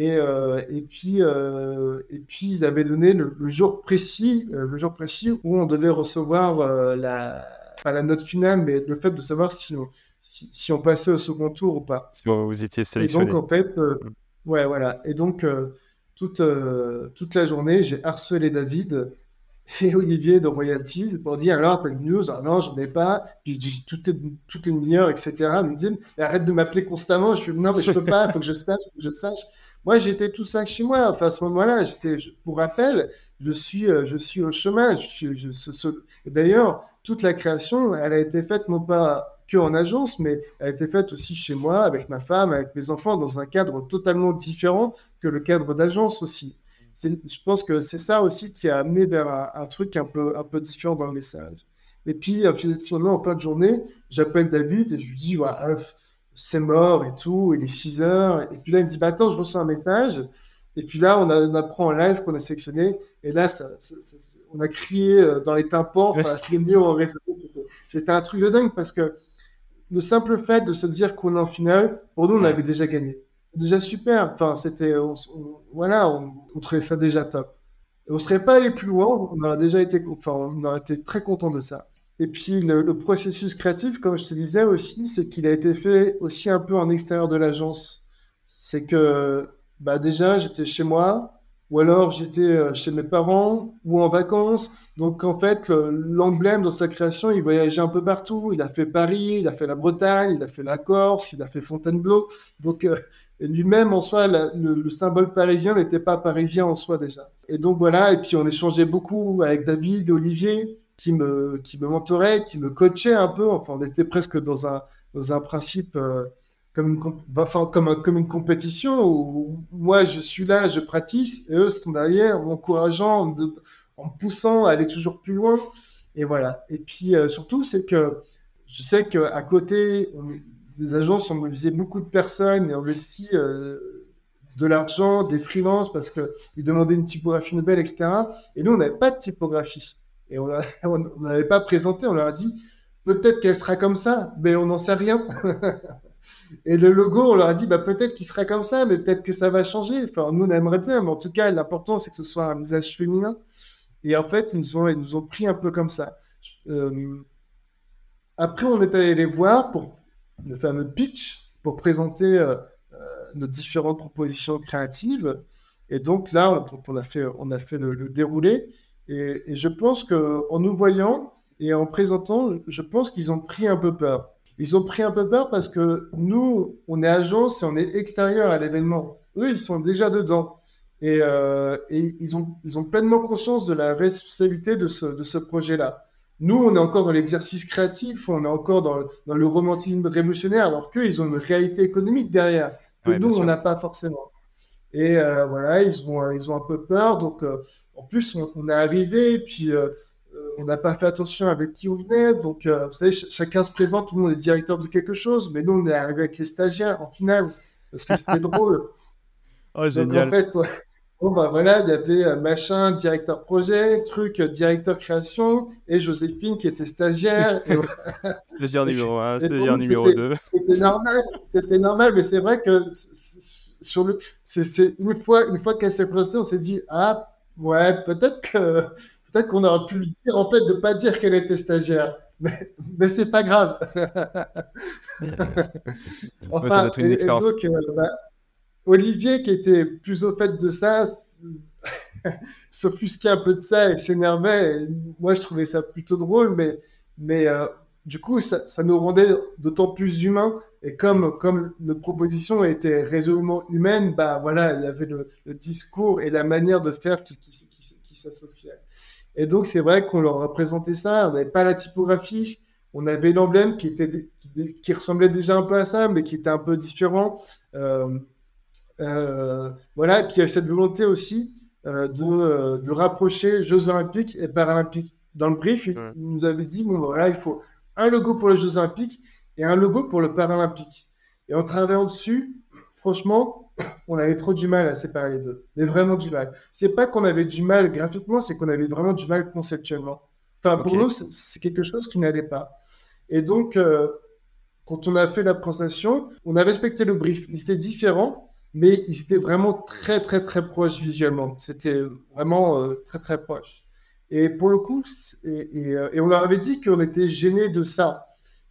Et, euh, et, puis, euh, et puis, ils avaient donné le, jour précis, euh, le jour précis où on devait recevoir la, pas la note finale, mais le fait de savoir si on, si, on passait au second tour ou pas. Si vous étiez sélectionné. Et donc, en fait, ouais, voilà. Et donc, toute, toute la journée, j'ai harcelé David [LAUGHS] et Olivier de Royalties pour dire alors, t'as une news? Ah, Non, j'en ai pas. Puis toutes les, toutes les demi-heures, etc. Ils me disent arrête de m'appeler constamment. Je fais non, mais je peux pas, il faut que je sache, faut que je sache. Moi, j'étais tout seul chez moi. Enfin, à ce moment-là, j'étais, pour rappel, je suis, euh, je suis au chômage. D'ailleurs, toute la création, elle a été faite non pas que en agence, mais elle a été faite aussi chez moi, avec ma femme, avec mes enfants, dans un cadre totalement différent que le cadre d'agence aussi. Je pense que c'est ça aussi qui a amené vers un, truc un peu, un peu différent dans le message. Et puis, euh, finalement, en fin de journée, j'appelle David et je lui dis, ouais, c'est mort et tout, il est 6 heures. Et puis là, il me dit, bah, attends, je reçois un message. Et puis là, on, apprend en live qu'on a sélectionné. Et là, on a crié euh, dans les tympans, enfin, C'était un truc de dingue parce que le simple fait de se dire qu'on est en finale, pour nous, on avait déjà gagné. C'est déjà super. Enfin, c'était, voilà, on, trouvait ça déjà top. Et on serait pas allé plus loin, on aurait déjà été, enfin, on aurait été très content de ça. Et puis le, processus créatif, comme je te disais aussi, c'est qu'il a été fait aussi un peu en extérieur de l'agence. C'est que bah déjà j'étais chez moi, ou alors j'étais euh, chez mes parents, ou en vacances. Donc en fait, l'emblème dans sa création, il voyageait un peu partout. Il a fait Paris, il a fait la Bretagne, il a fait la Corse, il a fait Fontainebleau. Donc euh, lui-même en soi, le, le, symbole parisien n'était pas parisien en soi déjà. Et donc voilà, et puis on échangeait beaucoup avec David, Olivier qui me, qui me mentorait, qui me coachait un peu. Enfin, on était presque dans un, dans un principe euh, comme, une, enfin, comme, comme une compétition où moi, je suis là, je pratique, et eux sont derrière, m'encourageant, en me poussant à aller toujours plus loin. Et voilà. Et puis, euh, surtout, c'est que je sais qu'à côté, les agences ont mobilisé beaucoup de personnes et ont aussi euh, de l'argent, des freelances, parce qu'ils demandaient une typographie nouvelle, etc. Et nous, on n'avait pas de typographie. Et on [LAUGHS] n'avait pas présenté, on leur a dit peut-être qu'elle sera comme ça, mais on n'en sait rien. [LAUGHS] et le logo, on leur a dit bah, peut-être qu'il sera comme ça, mais peut-être que ça va changer. Enfin, nous, on aimerait bien, mais en tout cas, l'important, c'est que ce soit un visage féminin. Et en fait, ils nous ont, pris un peu comme ça. Euh, après, on est allé les voir pour le fameux pitch, pour présenter euh, euh, nos différentes propositions créatives. Et donc là, on a fait le déroulé. Et, je pense qu'en nous voyant et en présentant, je pense qu'ils ont pris un peu peur. Ils ont pris un peu peur parce que nous, on est agence et on est extérieur à l'événement. Eux, ils sont déjà dedans. Et, euh, ils, ont, ils ont pleinement conscience de la responsabilité de ce, de ce projet-là. Nous, on est encore dans l'exercice créatif, on est encore dans, dans le romantisme révolutionnaire, alors qu'eux, ils ont une réalité économique derrière, que nous, on n'a pas forcément. Et euh, voilà, ils ont, ils ont un peu peur. Donc, euh, en plus, on, est arrivé, puis euh, on n'a pas fait attention avec qui on venait. Donc, vous savez, chacun se présente, tout le monde est directeur de quelque chose, mais nous, on est arrivé avec les stagiaires en finale, parce que c'était [LAUGHS] drôle. Oh, génial. en fait, bon, bah voilà, il y avait machin, directeur projet, truc, directeur création, et Joséphine qui était stagiaire. [LAUGHS] stagiaire numéro 1, stagiaire numéro 2. C'était normal, c'était normal, mais c'est vrai que sur le, c'est une fois, une fois qu'elle s'est présentée, on s'est dit, ah, ouais, peut-être que, Peut-être qu'on aurait pu lui dire en fait de pas dire qu'elle était stagiaire, mais, mais c'est pas grave. [LAUGHS] enfin, et, donc, euh, bah, Olivier qui était plus au fait de ça [LAUGHS] s'offusquait un peu de ça et s'énervait. Moi, je trouvais ça plutôt drôle, mais, mais euh, du coup, ça, ça nous rendait d'autant plus humains. Et comme, comme notre proposition était résolument humaine, bah voilà, il y avait le, discours et la manière de faire qui, qui, qui, s'associaient. Et donc, c'est vrai qu'on leur a présenté ça. On n'avait pas la typographie. On avait l'emblème qui, était, qui, ressemblait déjà un peu à ça, mais qui était un peu différent. Euh, euh, voilà, et puis il y a cette volonté aussi euh, de, de, rapprocher Jeux Olympiques et Paralympiques. Dans le brief, il, nous avait dit bon, voilà, il faut un logo pour les Jeux Olympiques et un logo pour le Paralympique. Et en travaillant dessus, franchement, on avait trop du mal à séparer les deux. Mais vraiment du mal. C'est pas qu'on avait du mal graphiquement, c'est qu'on avait vraiment du mal conceptuellement. Enfin, pour nous, c'est quelque chose qui n'allait pas. Et donc, euh, quand on a fait la présentation, on a respecté le brief. Il était différent, mais ils étaient vraiment très, très, très proches visuellement. C'était vraiment euh, très, très proche. Et pour le coup, euh, et, on leur avait dit qu'on était gêné de ça.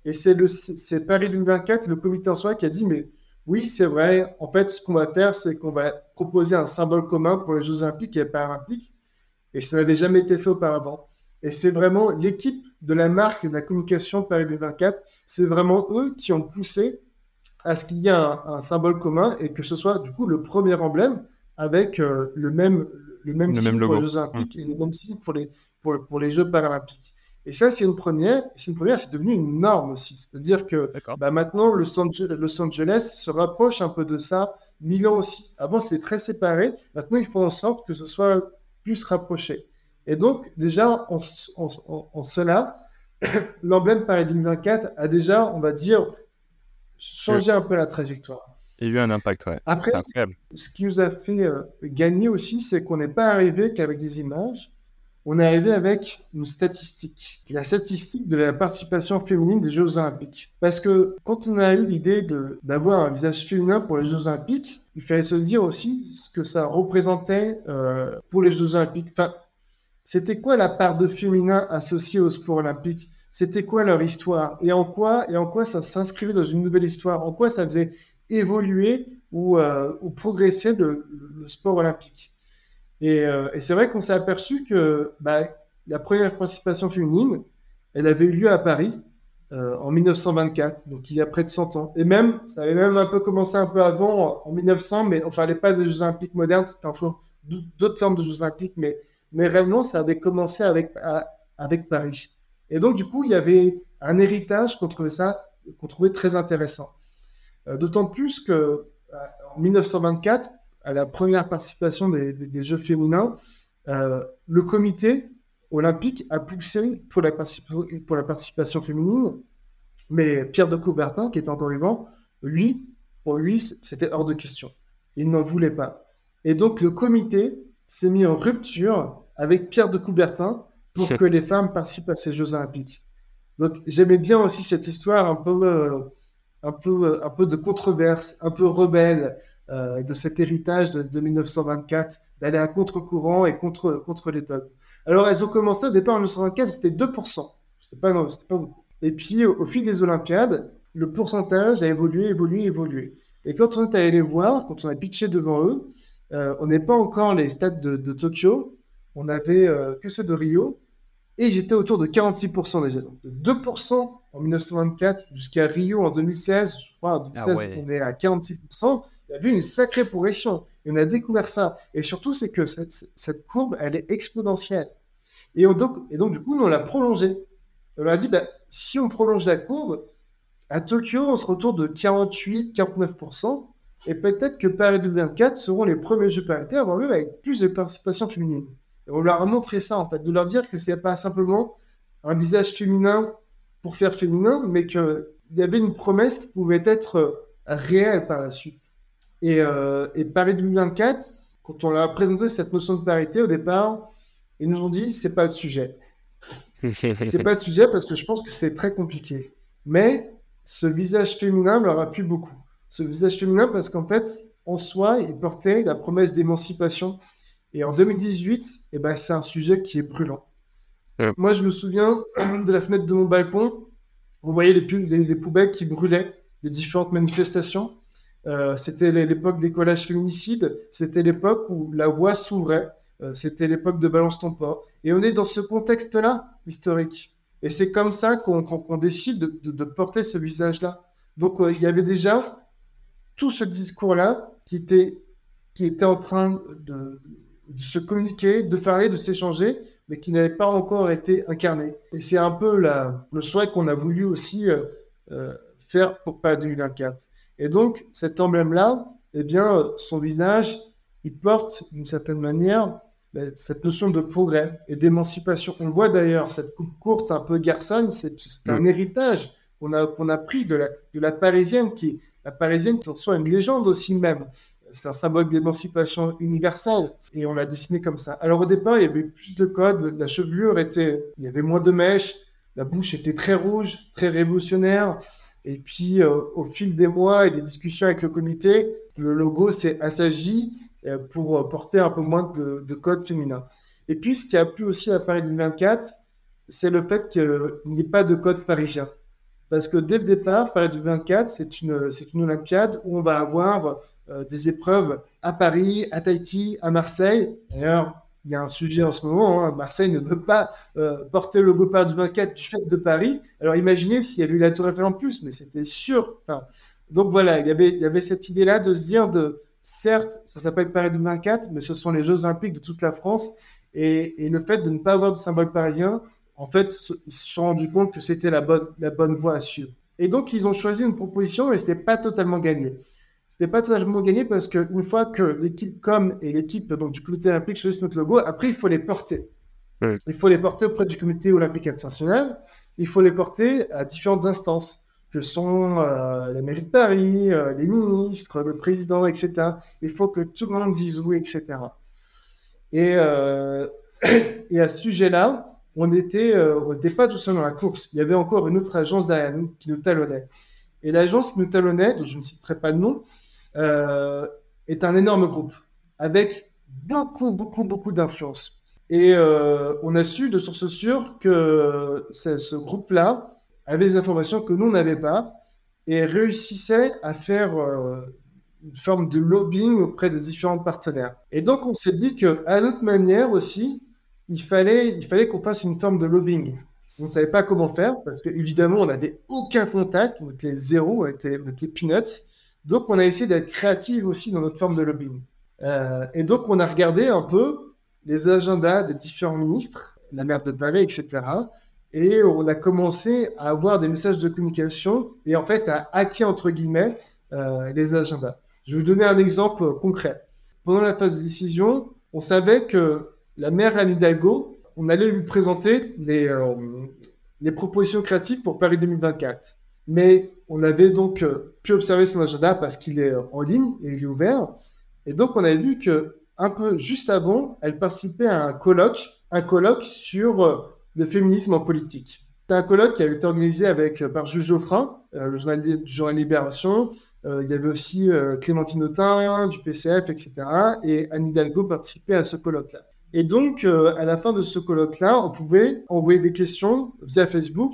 Et c'est Paris 2024, le comité en soi, qui a dit, mais oui, c'est vrai, en fait, ce qu'on va faire, c'est qu'on va proposer un symbole commun pour les Jeux Olympiques et Paralympiques. Et ça n'avait jamais été fait auparavant. Et c'est vraiment l'équipe de la marque et de la communication Paris 2024, c'est vraiment eux qui ont poussé à ce qu'il y ait un, symbole commun et que ce soit du coup le premier emblème avec euh, le même, le même signe pour les Jeux Olympiques et le même signe pour les, pour, pour les Jeux Paralympiques. Et ça, c'est une première. C'est une première, c'est devenu une norme aussi. C'est-à-dire que bah, maintenant, Los Angeles, Los Angeles se rapproche un peu de ça. Milan aussi. Avant, c'était très séparé. Maintenant, ils font en sorte que ce soit plus rapproché. Et donc, déjà, en, en, en cela, [COUGHS] l'emblème Paris 2024 a déjà, on va dire, changer un peu la trajectoire. Il y a eu un impact, ouais. Après, ce qui nous a fait euh, gagner aussi, c'est qu'on n'est pas arrivé qu'avec des images, on est arrivé avec une statistique. La statistique de la participation féminine des Jeux Olympiques. Parce que quand on a eu l'idée d'avoir un visage féminin pour les Jeux Olympiques, il fallait se dire aussi ce que ça représentait euh, pour les Jeux Olympiques. Enfin, c'était quoi la part de féminin associée au sport olympique c'était quoi leur histoire? Et en quoi et en quoi ça s'inscrivait dans une nouvelle histoire, en quoi ça faisait évoluer ou, euh, progresser le, sport olympique. Euh, et, c'est vrai qu'on s'est aperçu que bah, la première participation féminine, elle avait eu lieu à Paris euh, en 1924, donc il y a près de 100 ans. Et même, ça avait même un peu commencé un peu avant, en 1900, mais on parlait pas des Jeux Olympiques modernes, c'était encore d'autres formes de Jeux Olympiques, mais, mais réellement, ça avait commencé avec, avec Paris. Et donc, du coup, il y avait un héritage qu'on trouvait, ça, qu'on trouvait très intéressant. Euh, d'autant plus que euh, en 1924, à la première participation des, des, Jeux féminins, euh, le comité olympique a poussé pour la, pour la participation féminine, mais Pierre de Coubertin, qui est encore vivant, lui, pour lui, c'était hors de question. Il n'en voulait pas. Et donc, le comité s'est mis en rupture avec Pierre de Coubertin pour [LAUGHS] que les femmes participent à ces Jeux Olympiques. Donc j'aimais bien aussi cette histoire un peu, euh, un peu, euh, un peu de controverse, un peu rebelle euh, de cet héritage de, 1924, d'aller à contre-courant et contre, contre les dogmes. Alors elles ont commencé au départ en 1924, c'était 2%. C'était pas, pas beaucoup. Et puis au, fil des Olympiades, le pourcentage a évolué, évolué, évolué. Et quand on est allé les voir, quand on a pitché devant eux, on n'est pas encore les stades de, Tokyo, on avait que ceux de Rio, et j'étais autour de 46% déjà. Donc de 2% en 1924 jusqu'à Rio en 2016, je crois en 2016 ah on est à 46%, il y a eu une sacrée progression. Et on a découvert ça. Et surtout, c'est que cette, courbe, elle est exponentielle. Et, donc, et donc, du coup, on l'a prolongée. On a dit, bah, si on prolonge la courbe, à Tokyo, on se retourne de 48-49%. Et peut-être que Paris 2024 seront les premiers Jeux paritaires, voire même avec plus de participation féminine on leur a montré ça, en fait, de leur dire que c'est pas simplement un visage féminin pour faire féminin, mais qu'il y avait une promesse qui pouvait être euh, réelle par la suite. Et, euh, et Paris 2024, quand on leur a présenté cette notion de parité au départ, ils nous ont dit c'est pas le sujet. [LAUGHS] c'est pas le sujet parce que je pense que c'est très compliqué. Mais ce visage féminin leur a plu beaucoup. Ce visage féminin parce qu'en fait, en soi, il portait la promesse d'émancipation et en 2018, eh ben, c'est un sujet qui est brûlant. Moi, je me souviens [CLEARS THROAT] de la fenêtre de mon balcon, on voyait les, poubelles qui brûlaient, les différentes manifestations. Euh, c'était l'époque des collages féminicides, c'était l'époque où la voie s'ouvrait, euh, c'était l'époque de Balance ton port. Et on est dans ce contexte-là historique. Et c'est comme ça qu'on décide de, porter ce visage-là. Donc euh, il y avait déjà tout ce discours-là qui était, qui était en train de, de se communiquer, de parler, de s'échanger, mais qui n'avait pas encore été incarné. Et c'est un peu la, le souhait qu'on a voulu aussi euh, euh, faire pour pas 2024. Et donc, cet emblème-là, eh bien, son visage, il porte d'une certaine manière ben, cette notion de progrès et d'émancipation. On voit d'ailleurs cette coupe courte un peu garçonne, c'est un héritage qu'on a, qu'on a pris de la, de la parisienne, qui, la parisienne qui en soit une légende aussi même c'est un symbole d'émancipation universelle et on l'a dessiné comme ça. Alors au départ, il y avait plus de codes, la chevelure était, il y avait moins de mèches, la bouche était très rouge, très révolutionnaire. Et puis euh, au fil des mois et des discussions avec le comité, le logo s'est assagi euh, pour porter un peu moins de, de codes féminins. Et puis ce qui a plu aussi à Paris 2024, c'est le fait qu'il n'y ait pas de code parisien. Parce que dès le départ, Paris 2024, c'est une, c'est une Olympiade où on va avoir des épreuves à Paris, à Tahiti, à Marseille. D'ailleurs, il y a un sujet en ce moment. Hein. Marseille ne veut pas euh, porter le logo Paris du 24 du fait de Paris. Alors imaginez s'il y avait eu la Tour Eiffel en plus, mais c'était sûr. donc voilà, il y avait, cette idée-là de se dire de, certes, ça s'appelle Paris 2024, mais ce sont les Jeux Olympiques de toute la France. Et, le fait de ne pas avoir de symbole parisien, en fait, ils se sont rendus compte que c'était la bonne voie à suivre. Et donc, ils ont choisi une proposition, mais ce n'était pas totalement gagné c'était pas totalement gagné parce qu'une fois que l'équipe com et l'équipe donc, du comité olympique choisissent notre logo, après, il faut les porter. Il faut les porter auprès du comité olympique international. Il faut les porter à différentes instances, que sont euh, la mairie de Paris, euh, les ministres, le président, etc. Il faut que tout le monde dise oui, etc. Et, euh, [COUGHS] et à ce sujet-là, on n'était on pas tout seul dans la course. Il y avait encore une autre agence derrière nous qui nous talonnait. Et l'agence qui nous talonnait, dont je ne citerai pas de nom, euh, est un énorme groupe avec beaucoup, beaucoup, beaucoup d'influence. Et euh, on a su de sources sûres que ce groupe-là avait des informations que nous, on n'avait pas et réussissait à faire euh, une forme de lobbying auprès de différents partenaires. Et donc, on s'est dit qu'à notre manière aussi, il fallait, il fallait qu'on fasse une forme de lobbying. On ne savait pas comment faire parce qu'évidemment, on n'avait aucun contact, on était zéro, on était, on était peanuts. Donc, on a essayé d'être créatif aussi dans notre forme de lobbying. Euh, et donc, on a regardé un peu les agendas des différents ministres, la maire de Paris, etc. Et on a commencé à avoir des messages de communication et en fait à hacker, entre guillemets, euh, les agendas. Je vais vous donner un exemple concret. Pendant la phase de décision, on savait que la maire Anne Hidalgo, on allait lui présenter les, euh, les propositions créatives pour Paris 2024. Mais on avait donc euh, pu observer son agenda parce qu'il est en ligne et il est ouvert. Et donc, on avait vu que un peu juste avant, elle participait à un colloque, un colloque sur euh, le féminisme en politique. C'est un colloque qui avait été organisé avec, euh, par Jules Geoffrin, le journal, du journal Libération. il y avait aussi Clémentine Autain du PCF, etc. Et Anne Hidalgo participait à ce colloque-là. Et donc, à la fin de ce colloque-là, on pouvait envoyer des questions via Facebook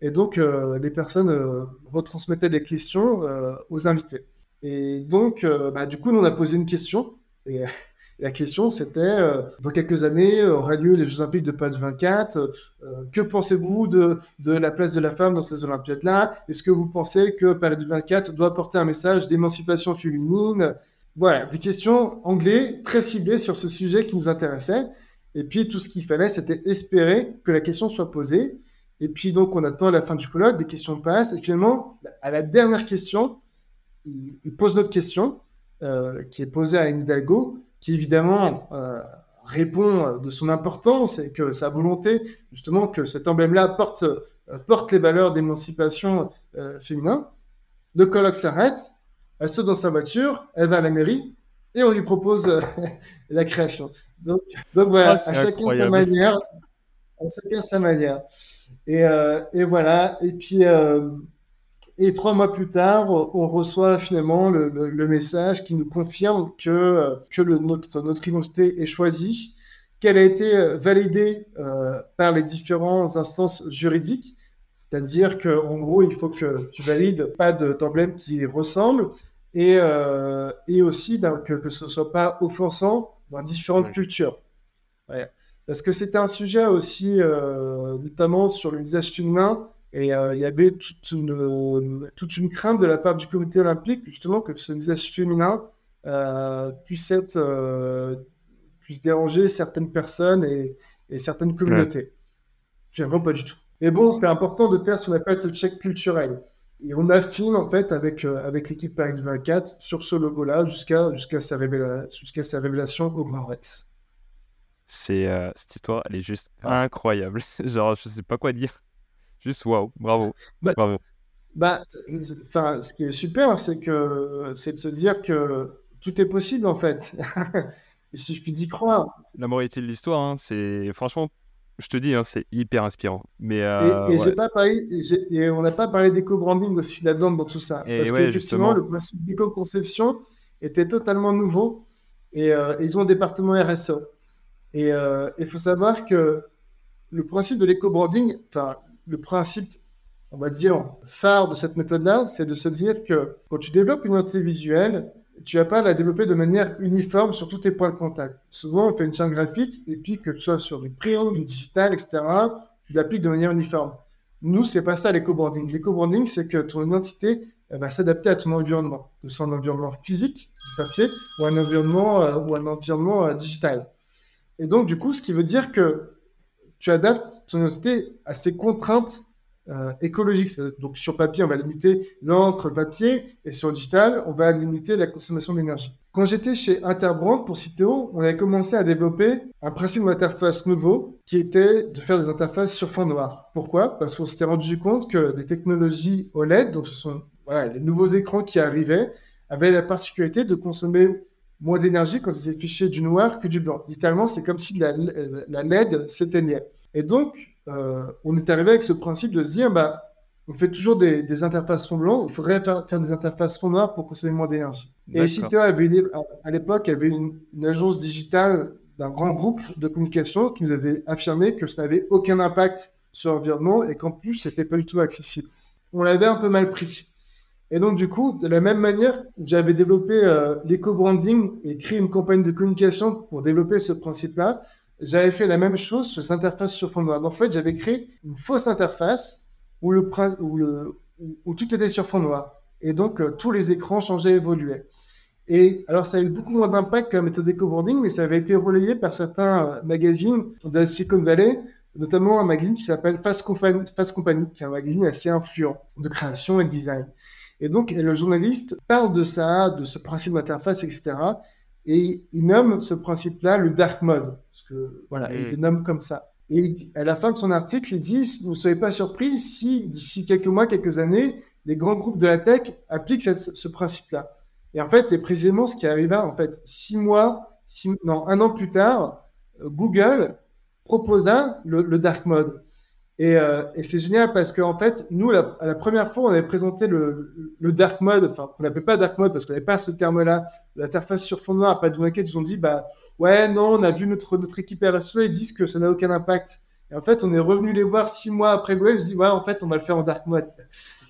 et donc, euh, les personnes euh, retransmettaient les questions euh, aux invités. Et donc, bah, du coup, nous, on a posé une question. Et [LAUGHS] la question, c'était dans quelques années aura lieu les Jeux Olympiques de Paris 24. que pensez-vous de, la place de la femme dans ces Olympiades-là? Est-ce que vous pensez que Paris 24 doit porter un message d'émancipation féminine? Voilà, des questions anglais très ciblées sur ce sujet qui nous intéressait. Et puis, tout ce qu'il fallait, c'était espérer que la question soit posée. Et puis donc, on attend la fin du colloque, des questions passent, et finalement, à la dernière question, il, pose notre question, euh, qui est posée à Anne Hidalgo, qui évidemment euh, répond de son importance et que sa volonté, justement, que cet emblème-là porte, euh, porte les valeurs d'émancipation féminin. Le colloque s'arrête, elle saute dans sa voiture, elle va à la mairie, et on lui propose [LAUGHS] la création. Donc, donc voilà, ah, à chacun sa manière. À chacun sa manière. Et, euh, et, voilà. Et puis, euh, et trois mois plus tard, on reçoit finalement le, le, message qui nous confirme que, que le, notre, notre identité est choisie. qu'elle a été validée par les différentes instances juridiques. C'est-à-dire qu'en gros, il faut que tu valides pas d'emblème qui ressemble et, et aussi que, que ce ne soit pas offensant dans différentes cultures. Parce que c'était un sujet aussi, notamment sur le visage féminin, et il y avait toute une, toute une crainte de la part du comité olympique, justement, que ce visage féminin puisse être puisse déranger certaines personnes et, certaines communautés. Finalement, pas du tout. Mais bon, c'est important de faire ce qu'on appelle ce check culturel. Et on affine en fait avec, euh, avec l'équipe Paris 24 sur ce logo-là jusqu'à jusqu'à sa, sa révélation au Grand Rex. C'est, euh, cette histoire, elle est juste incroyable. [LAUGHS] Genre, je sais pas quoi dire. Juste waouh, bravo. Bah, bravo. Bah, enfin, ce qui est super, c'est que c'est de se dire que tout est possible en fait. [LAUGHS] Il suffit d'y croire. La moralité de l'histoire, hein, c'est franchement, je te dis, hein, c'est hyper inspirant. Mais, euh, et, j'ai pas parlé, et on n'a pas parlé d'éco-branding aussi là-dedans dans tout ça. parce qu'effectivement, le principe d'éco-conception était totalement nouveau et, euh, ils ont un département RSE. Et euh, il faut savoir que le principe de l'éco-branding, enfin, le principe, on va dire, phare de cette méthode-là, c'est de se dire que quand tu développes une identité visuelle, tu vas pas la développer de manière uniforme sur tous tes points de contact. Souvent, on fait une charte graphique et puis que tu sois sur du print, du digital, etc., tu l'appliques de manière uniforme. Nous, c'est pas ça l'éco-branding. L'éco-branding, c'est que ton identité va s'adapter à ton environnement, que ce soit un environnement physique, du papier, ou un environnement, euh, ou un environnement euh, digital. Et donc, du coup, ce qui veut dire que tu adaptes ton identité à ces contraintes euh, écologique. Donc sur papier, on va limiter l'encre, le papier, et sur digital, on va limiter la consommation d'énergie. Quand j'étais chez Interbrand pour Citeo, on avait commencé à développer un principe d'interface nouveau qui était de faire des interfaces sur fond noir. Pourquoi? Parce qu'on s'était rendu compte que les technologies OLED, donc ce sont les nouveaux écrans qui arrivaient, avaient la particularité de consommer moins d'énergie quand ils affichaient du noir que du blanc. Littéralement, c'est comme si la, la LED s'éteignait. Et donc, euh, on est arrivé avec ce principe de se dire, bah, on fait toujours des, interfaces fond blanc, il faudrait faire, des interfaces fond noir pour consommer moins d'énergie. Et Citeo avait à l'époque, il y avait une, agence digitale d'un grand groupe de communication qui nous avait affirmé que ça n'avait aucun impact sur l'environnement et qu'en plus, c'était pas du tout accessible. On l'avait un peu mal pris. Et donc, du coup, de la même manière, j'avais développé euh, l'éco-branding et créé une campagne de communication pour développer ce principe-là j'avais fait la même chose sur cette interface sur fond noir. Donc, en fait, j'avais créé une fausse interface où, tout était sur fond noir. Et donc, euh, tous les écrans changeaient, évoluaient. Et alors, ça a eu beaucoup moins d'impact que la méthode eco-branding, mais ça avait été relayé par certains euh, magazines de la Silicon Valley, notamment un magazine qui s'appelle Fast Fast Company, qui est un magazine assez influent de création et de design. Et donc, le journaliste parle de ça, de ce principe d'interface, etc. Et il nomme ce principe-là le dark mode. Parce que, voilà, il le nomme comme ça. Et à la fin de son article, il dit Vous ne soyez pas surpris si, d'ici quelques mois, quelques années, les grands groupes de la tech appliquent ce principe-là. Et en fait, c'est précisément ce qui arriva. En fait, six mois, six, non, un an plus tard, Google proposa le dark mode. Euh, et, c'est génial parce qu'en fait, nous, la, la première fois, on avait présenté le, dark mode, enfin, on n'appelait pas dark mode parce qu'on n'avait pas ce terme-là, l'interface sur fond noir, pas de Wonket, ils ont dit, bah, ouais, non, on a vu notre, notre équipe RSE, ils disent que ça n'a aucun impact. Et en fait, on est revenu les voir six mois après Google, ils ont dit, ouais, en fait, on va le faire en dark mode.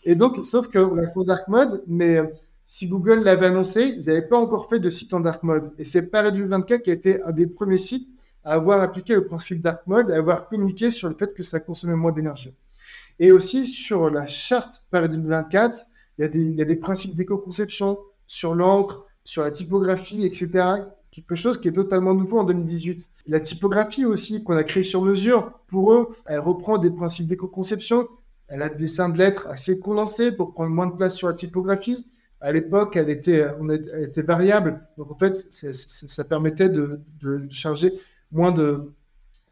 Et donc, sauf qu'on l'a fait en dark mode, mais euh, si Google l'avait annoncé, ils n'avaient pas encore fait de site en dark mode. Et c'est Paris 2024 qui a été un des premiers sites avoir appliqué le principe dark mode, à avoir communiqué sur le fait que ça consommait moins d'énergie. Et aussi sur la charte Paris 2024, il y a des, il y a des principes d'éco-conception sur l'encre, sur la typographie, etc. Quelque chose qui est totalement nouveau en 2018. La typographie aussi, qu'on a créée sur mesure, pour eux, elle reprend des principes d'éco-conception. Elle a des dessins de lettres assez condensés pour prendre moins de place sur la typographie. À l'époque, elle était, variable. Donc, en fait, ça permettait de charger moins de,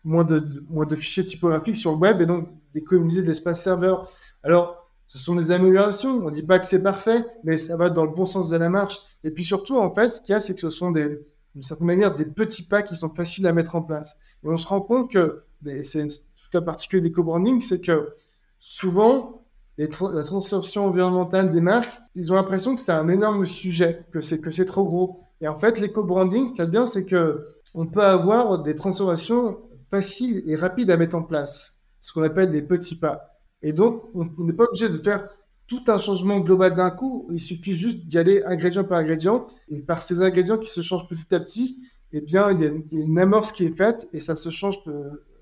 moins de, moins de fichiers typographiques sur le web et donc d'économiser de l'espace serveur. Alors, ce sont des améliorations. On ne dit pas que c'est parfait, mais ça va dans le bon sens de la marche. Et puis surtout, en fait, ce qu'il y a, c'est que ce sont d'une certaine manière des petits pas qui sont faciles à mettre en place. Et on se rend compte que, c'est tout à particulier des co-branding, c'est que souvent, la transformation environnementale des marques, ils ont l'impression que c'est un énorme sujet, que c'est que c'est trop gros. Et en fait, l'éco-branding, ce qu'il y a de bien, c'est que on peut avoir des transformations faciles et rapides à mettre en place, ce qu'on appelle des petits pas. Et donc, on n'est pas obligé de faire tout un changement global d'un coup. Il suffit juste d'y aller ingrédient par ingrédient. Et par ces ingrédients qui se changent petit à petit, eh bien, il y a une, amorce qui est faite et ça se change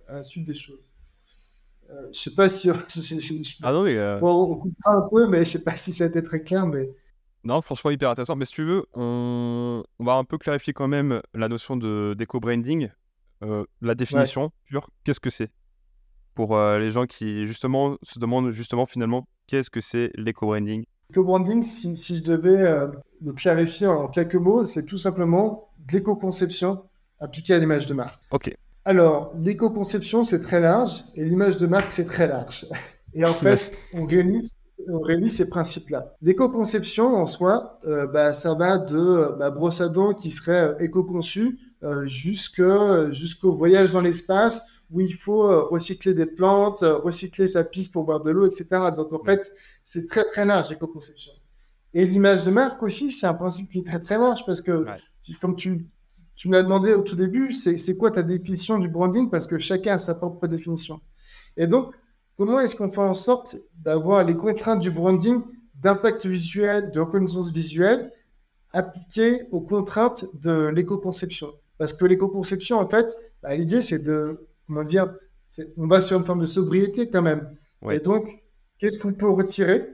à la suite des choses. Euh, je sais pas si [LAUGHS] ah non mais euh, on coupera un peu, mais je sais pas si ça a été très clair, mais non, franchement hyper intéressant. Mais si tu veux, on, va un peu clarifier quand même la notion d'éco-branding, euh, la définition pure. Qu'est-ce que c'est pour les gens qui justement se demandent justement finalement qu'est-ce que c'est l'éco-branding? L'éco-branding, si, si, je devais le clarifier en quelques mots, c'est tout simplement de l'éco-conception appliquée à l'image de marque. Ok. Alors, l'éco-conception, c'est très large et l'image de marque, c'est très large. [LAUGHS] Et en fait, on réunit, on réunit ces principes-là. L'éco-conception, en soi, euh, bah, ça va de euh, bah, brosse à dents qui serait euh, éco-conçue jusqu'au voyage dans l'espace où il faut recycler des plantes, recycler sa piste pour boire de l'eau, etc. Donc, en fait, c'est très, très large, l'éco-conception. Et l'image de marque aussi, c'est un principe qui est très, très large parce que, comme tu tu me l'as demandé au tout début, c'est quoi ta définition du branding? Parce que chacun a sa propre définition. Et donc, comment est-ce qu'on fait en sorte d'avoir les contraintes du branding, d'impact visuel, de reconnaissance visuelle, appliquées aux contraintes de l'éco-conception? Parce que l'éco-conception, en fait, bah, l'idée, c'est de, comment dire, on va sur une forme de sobriété quand même. Et donc, qu'est-ce qu'on peut retirer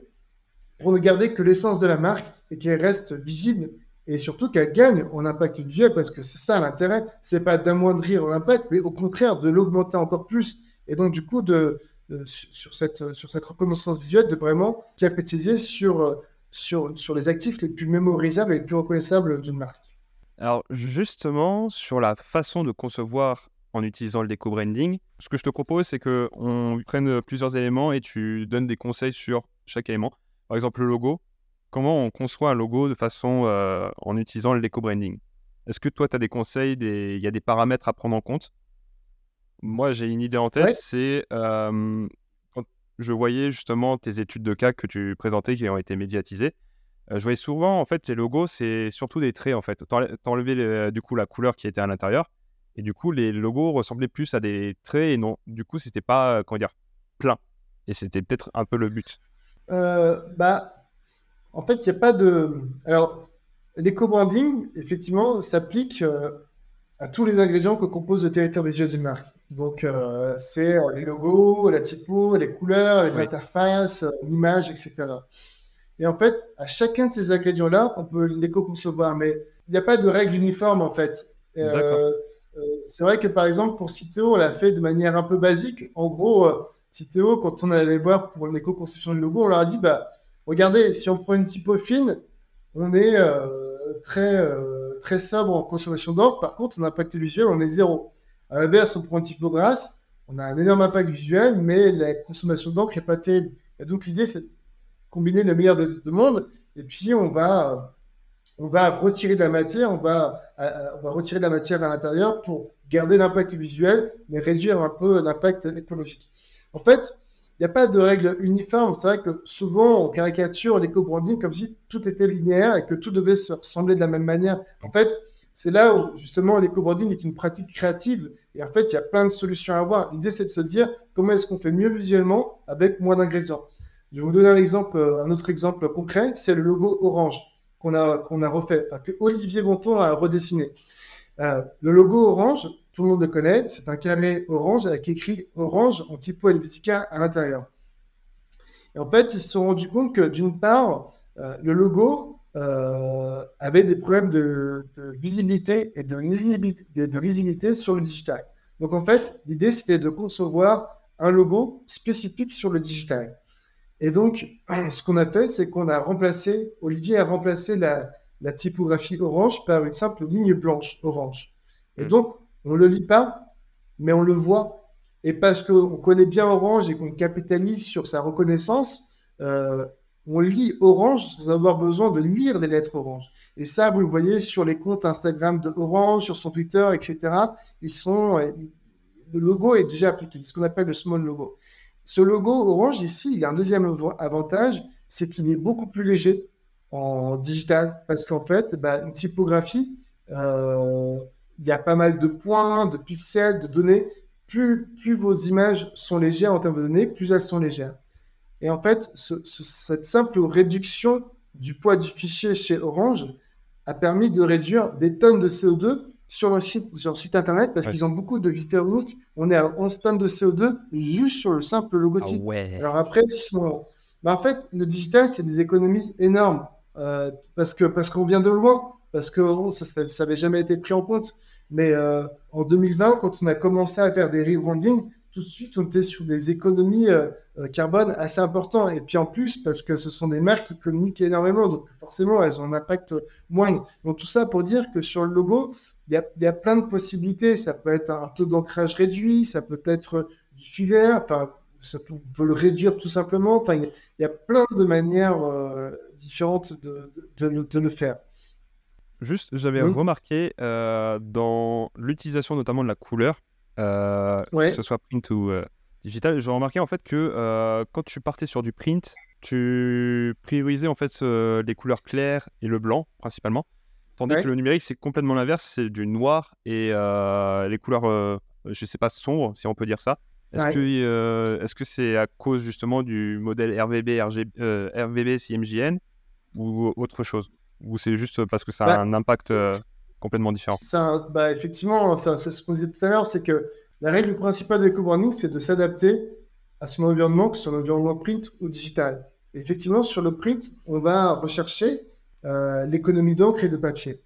pour ne garder que l'essence de la marque et qu'elle reste visible et surtout qu'elle gagne en impact visuel? Parce que c'est ça l'intérêt. C'est pas d'amoindrir l'impact, mais au contraire de l'augmenter encore plus. Et donc, du coup, de, sur, cette, sur cette reconnaissance visuelle, de vraiment capitaliser sur, sur, sur les actifs les plus mémorisables et les plus reconnaissables d'une marque. Alors, justement, sur la façon de concevoir en utilisant le déco-branding, ce que je te propose, c'est qu'on prenne plusieurs éléments et tu donnes des conseils sur chaque élément. Par exemple, le logo comment on conçoit un logo de façon euh, en utilisant l'éco-branding Est-ce que toi, tu as des conseils, il y a des paramètres à prendre en compte? Moi, j'ai une idée en tête, c'est quand je voyais justement tes études de cas que tu présentais qui ont été médiatisées, euh, je voyais souvent, en fait, les logos, c'est surtout des traits, en fait. T'enlevais du coup la couleur qui était à l'intérieur, et du coup, les logos ressemblaient plus à des traits, et non, du coup, c'était pas, comment dire, plein. Et c'était peut-être un peu le but. Euh, bah, en fait, il n'y a pas de. Alors, l'éco-branding, effectivement, s'applique euh, à tous les ingrédients que compose le territoire visuel d'une marque. Donc, euh, c'est euh, les logos, la typo, les couleurs, les interfaces, l'image, etc. Et en fait, à chacun de ces ingrédients-là, on peut l'éco-concevoir, mais il n'y a pas de règle uniforme, en fait. c'est vrai que, par exemple, pour Citeo, on l'a fait de manière un peu basique. En gros, Citeo, quand on allait voir pour l'éco-conception du logo, on leur a dit, bah, Regardez, si on prend une typo fine, on est euh, très, euh, très sobre en consommation d'encre. Par contre, en impact visuel, on est zéro. À l'inverse, on prend une typo grasse, on a un énorme impact visuel, mais la consommation d'encre n'est pas terrible. Donc, l'idée, c'est de combiner le meilleur des deux mondes. Et puis, on va, on va retirer de la matière, on va, on va retirer de la matière à l'intérieur pour garder l'impact visuel, mais réduire un peu l'impact écologique. En fait, il n'y a pas de règle uniforme. C'est vrai que souvent, on caricature l'éco-branding comme si tout était linéaire et que tout devait se ressembler de la même manière. En fait, c'est là où justement l'éco-branding est une pratique créative. Et en fait, il y a plein de solutions à avoir. L'idée, c'est de se dire comment est-ce qu'on fait mieux visuellement avec moins d'ingrédients? Je vais vous donner un exemple, euh, un autre exemple concret, c'est le logo orange qu'on a, refait, que Olivier Bonton a redessiné. Euh, le logo orange, tout le monde le connaît, c'est un carré orange avec écrit orange en typo Helvetica à l'intérieur. Et en fait, ils se sont rendus compte que d'une part, euh, le logo euh, avait des problèmes de, visibilité et de lisibilité, sur le digital. Donc en fait, l'idée c'était de concevoir un logo spécifique sur le digital. Et donc, [CLEARS THROAT] ce qu'on a fait, c'est qu'on a remplacé, Olivier a remplacé la, la typographie orange par une simple ligne blanche orange. Et hmm. donc, on ne le lit pas, mais on le voit. Et parce qu'on connaît bien Orange et qu'on capitalise sur sa reconnaissance, euh, on lit Orange sans avoir besoin de lire des lettres Orange. Et ça, vous le voyez sur les comptes Instagram de Orange, sur son Twitter, etc. Ils sont, euh, le logo est déjà appliqué, ce qu'on appelle le small logo. Ce logo Orange ici, il a un deuxième avantage, c'est qu'il est beaucoup plus léger en digital, parce qu'en fait, bah, une typographie, euh, il y a pas mal de points, de pixels, de données. Plus vos images sont légères en termes de données, plus elles sont légères. Et en fait, cette simple réduction du poids du fichier chez Orange a permis de réduire des tonnes de CO2 sur leur site, sur site internet parce qu'ils ont beaucoup de visiteurs. On est à 11 tonnes de CO2 juste sur le simple logotype. Ah ouais. Alors après, si en fait, le digital, c'est des économies énormes euh, parce que parce qu'on vient de loin, parce que oh, ça n'avait jamais été pris en compte. Mais euh, en 2020, quand on a commencé à faire des rebranding, tout de suite, on était sur des économies euh, carbone assez importantes. Et puis en plus, parce que ce sont des marques qui communiquent énormément, donc forcément, elles ont un impact moindre. Donc tout ça pour dire que sur le logo, il y a, y a, plein de possibilités. Ça peut être un taux d'ancrage réduit, ça peut être du filaire, enfin, ça peut, on peut le réduire tout simplement. Enfin, il y, a plein de manières euh, différentes de, de, de, le faire. Juste, j'avais remarqué euh, dans l'utilisation notamment de la couleur, euh, que ce soit print ou digital, j'ai remarqué en fait que quand tu partais sur du print, tu priorisais en fait les couleurs claires et le blanc principalement. Tandis que le numérique, c'est complètement l'inverse, c'est du noir et les couleurs, je sais pas, sombres, si on peut dire ça. Est-ce que euh, est-ce que c'est à cause justement du modèle RVB, euh, RVB CMJN ou autre chose? Ou c'est juste parce que ça a bah, un impact euh, complètement différent ça, bah, Effectivement, enfin, c'est ce qu'on disait tout à l'heure, c'est que la règle principale de l'éco-branding, c'est de s'adapter à son environnement, que ce soit un environnement print ou digital. effectivement, sur le print, on va rechercher l'économie d'encre et de papier.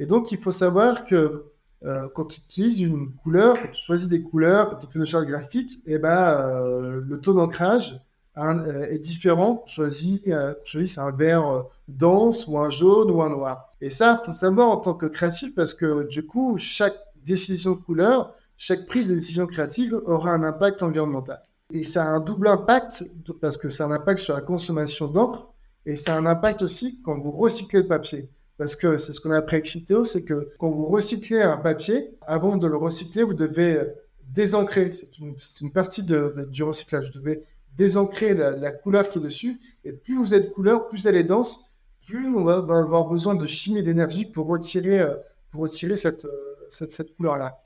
Et donc, il faut savoir que euh, quand tu utilises une couleur, quand tu choisis des couleurs, quand tu fais une charte graphique, et eh ben, euh, le taux d'ancrage euh, est différent. Choisis, choisis un vert dense ou un jaune ou un noir. Et ça, faut le savoir en tant que créatif parce que du coup, chaque décision de couleur, chaque prise de décision créative aura un impact environnemental. Et ça a un double impact parce que a un impact sur la consommation d'encre et ça a un impact aussi quand vous recyclez le papier. Parce que c'est ce qu'on a appris avec Citeo, c'est que quand vous recyclez un papier, avant de le recycler, vous devez désancrer. C'est une, partie du recyclage. Vous devez désancrer la, couleur qui est dessus. Et plus vous êtes couleur, plus elle est dense, plus on va, avoir besoin de chimie d'énergie pour retirer, euh, pour retirer cette, euh, cette, cette couleur-là.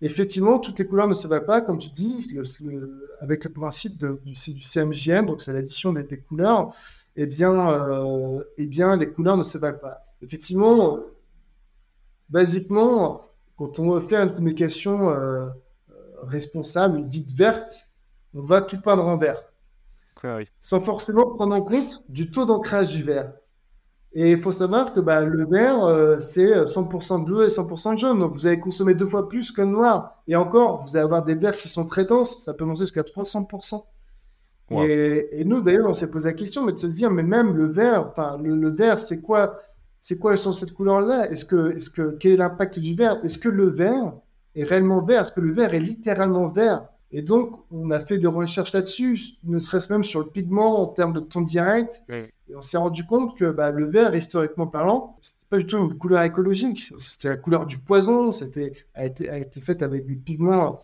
Effectivement, toutes les couleurs ne se valent pas, comme tu dis, avec le principe du, du donc c'est l'addition des, des, couleurs, eh bien, euh, eh bien, les couleurs ne se valent pas effectivement, basiquement, quand on veut faire une communication euh, responsable, dite verte, on va tout peindre en vert. Sans forcément prendre en compte du taux d'ancrage du vert. Et il faut savoir que bah, le vert, euh, c'est 100% bleu et 100% jaune. Donc vous allez consommer deux fois plus que le noir. Et encore, vous allez avoir des verts qui sont très denses. Ça peut monter jusqu'à 300%. Et, nous, d'ailleurs, on s'est posé la question, mais de se dire, mais même le vert, le, le vert, c'est quoi c'est quoi sont cette couleur-là? Est-ce que, est-ce que, quel est l'impact du vert Est-ce que le vert est réellement vert? Est-ce que le vert est littéralement vert? Et donc, on a fait des recherches là-dessus, ne serait-ce même sur le pigment en termes de ton direct. Et on s'est rendu compte que bah, le vert, historiquement parlant, c'était pas du tout une couleur écologique. C'était la couleur du poison. C'était, a été, a été faite avec des pigments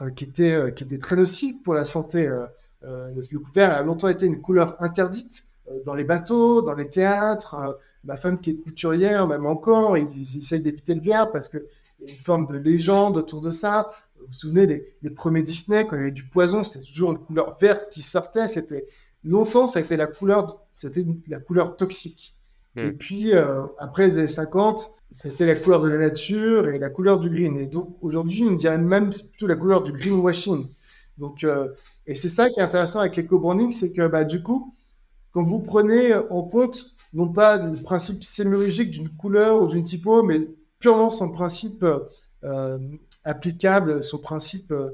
euh, qui étaient, euh, qui étaient très nocifs pour la santé. Euh, le vert a longtemps été une couleur interdite dans les bateaux, dans les théâtres ma femme qui est couturière, même encore, ils, essayent d'éviter le vert parce qu'il y a une forme de légende autour de ça. Vous vous souvenez, les, premiers Disney, quand il y avait du poison, c'était toujours une couleur verte qui sortait. C'était longtemps, ça a été la couleur, c'était la couleur toxique. Hmm. Et puis euh, après les années 50, c'était la couleur de la nature et la couleur du green. Et donc aujourd'hui, on dirait même plutôt la couleur du greenwashing. Donc, euh, et c'est ça qui est intéressant avec l'éco-branding, c'est que bah, du coup, quand vous prenez en compte non pas le principe sémiologique d'une couleur ou d'une typo, mais purement son principe euh, applicable, son principe, euh,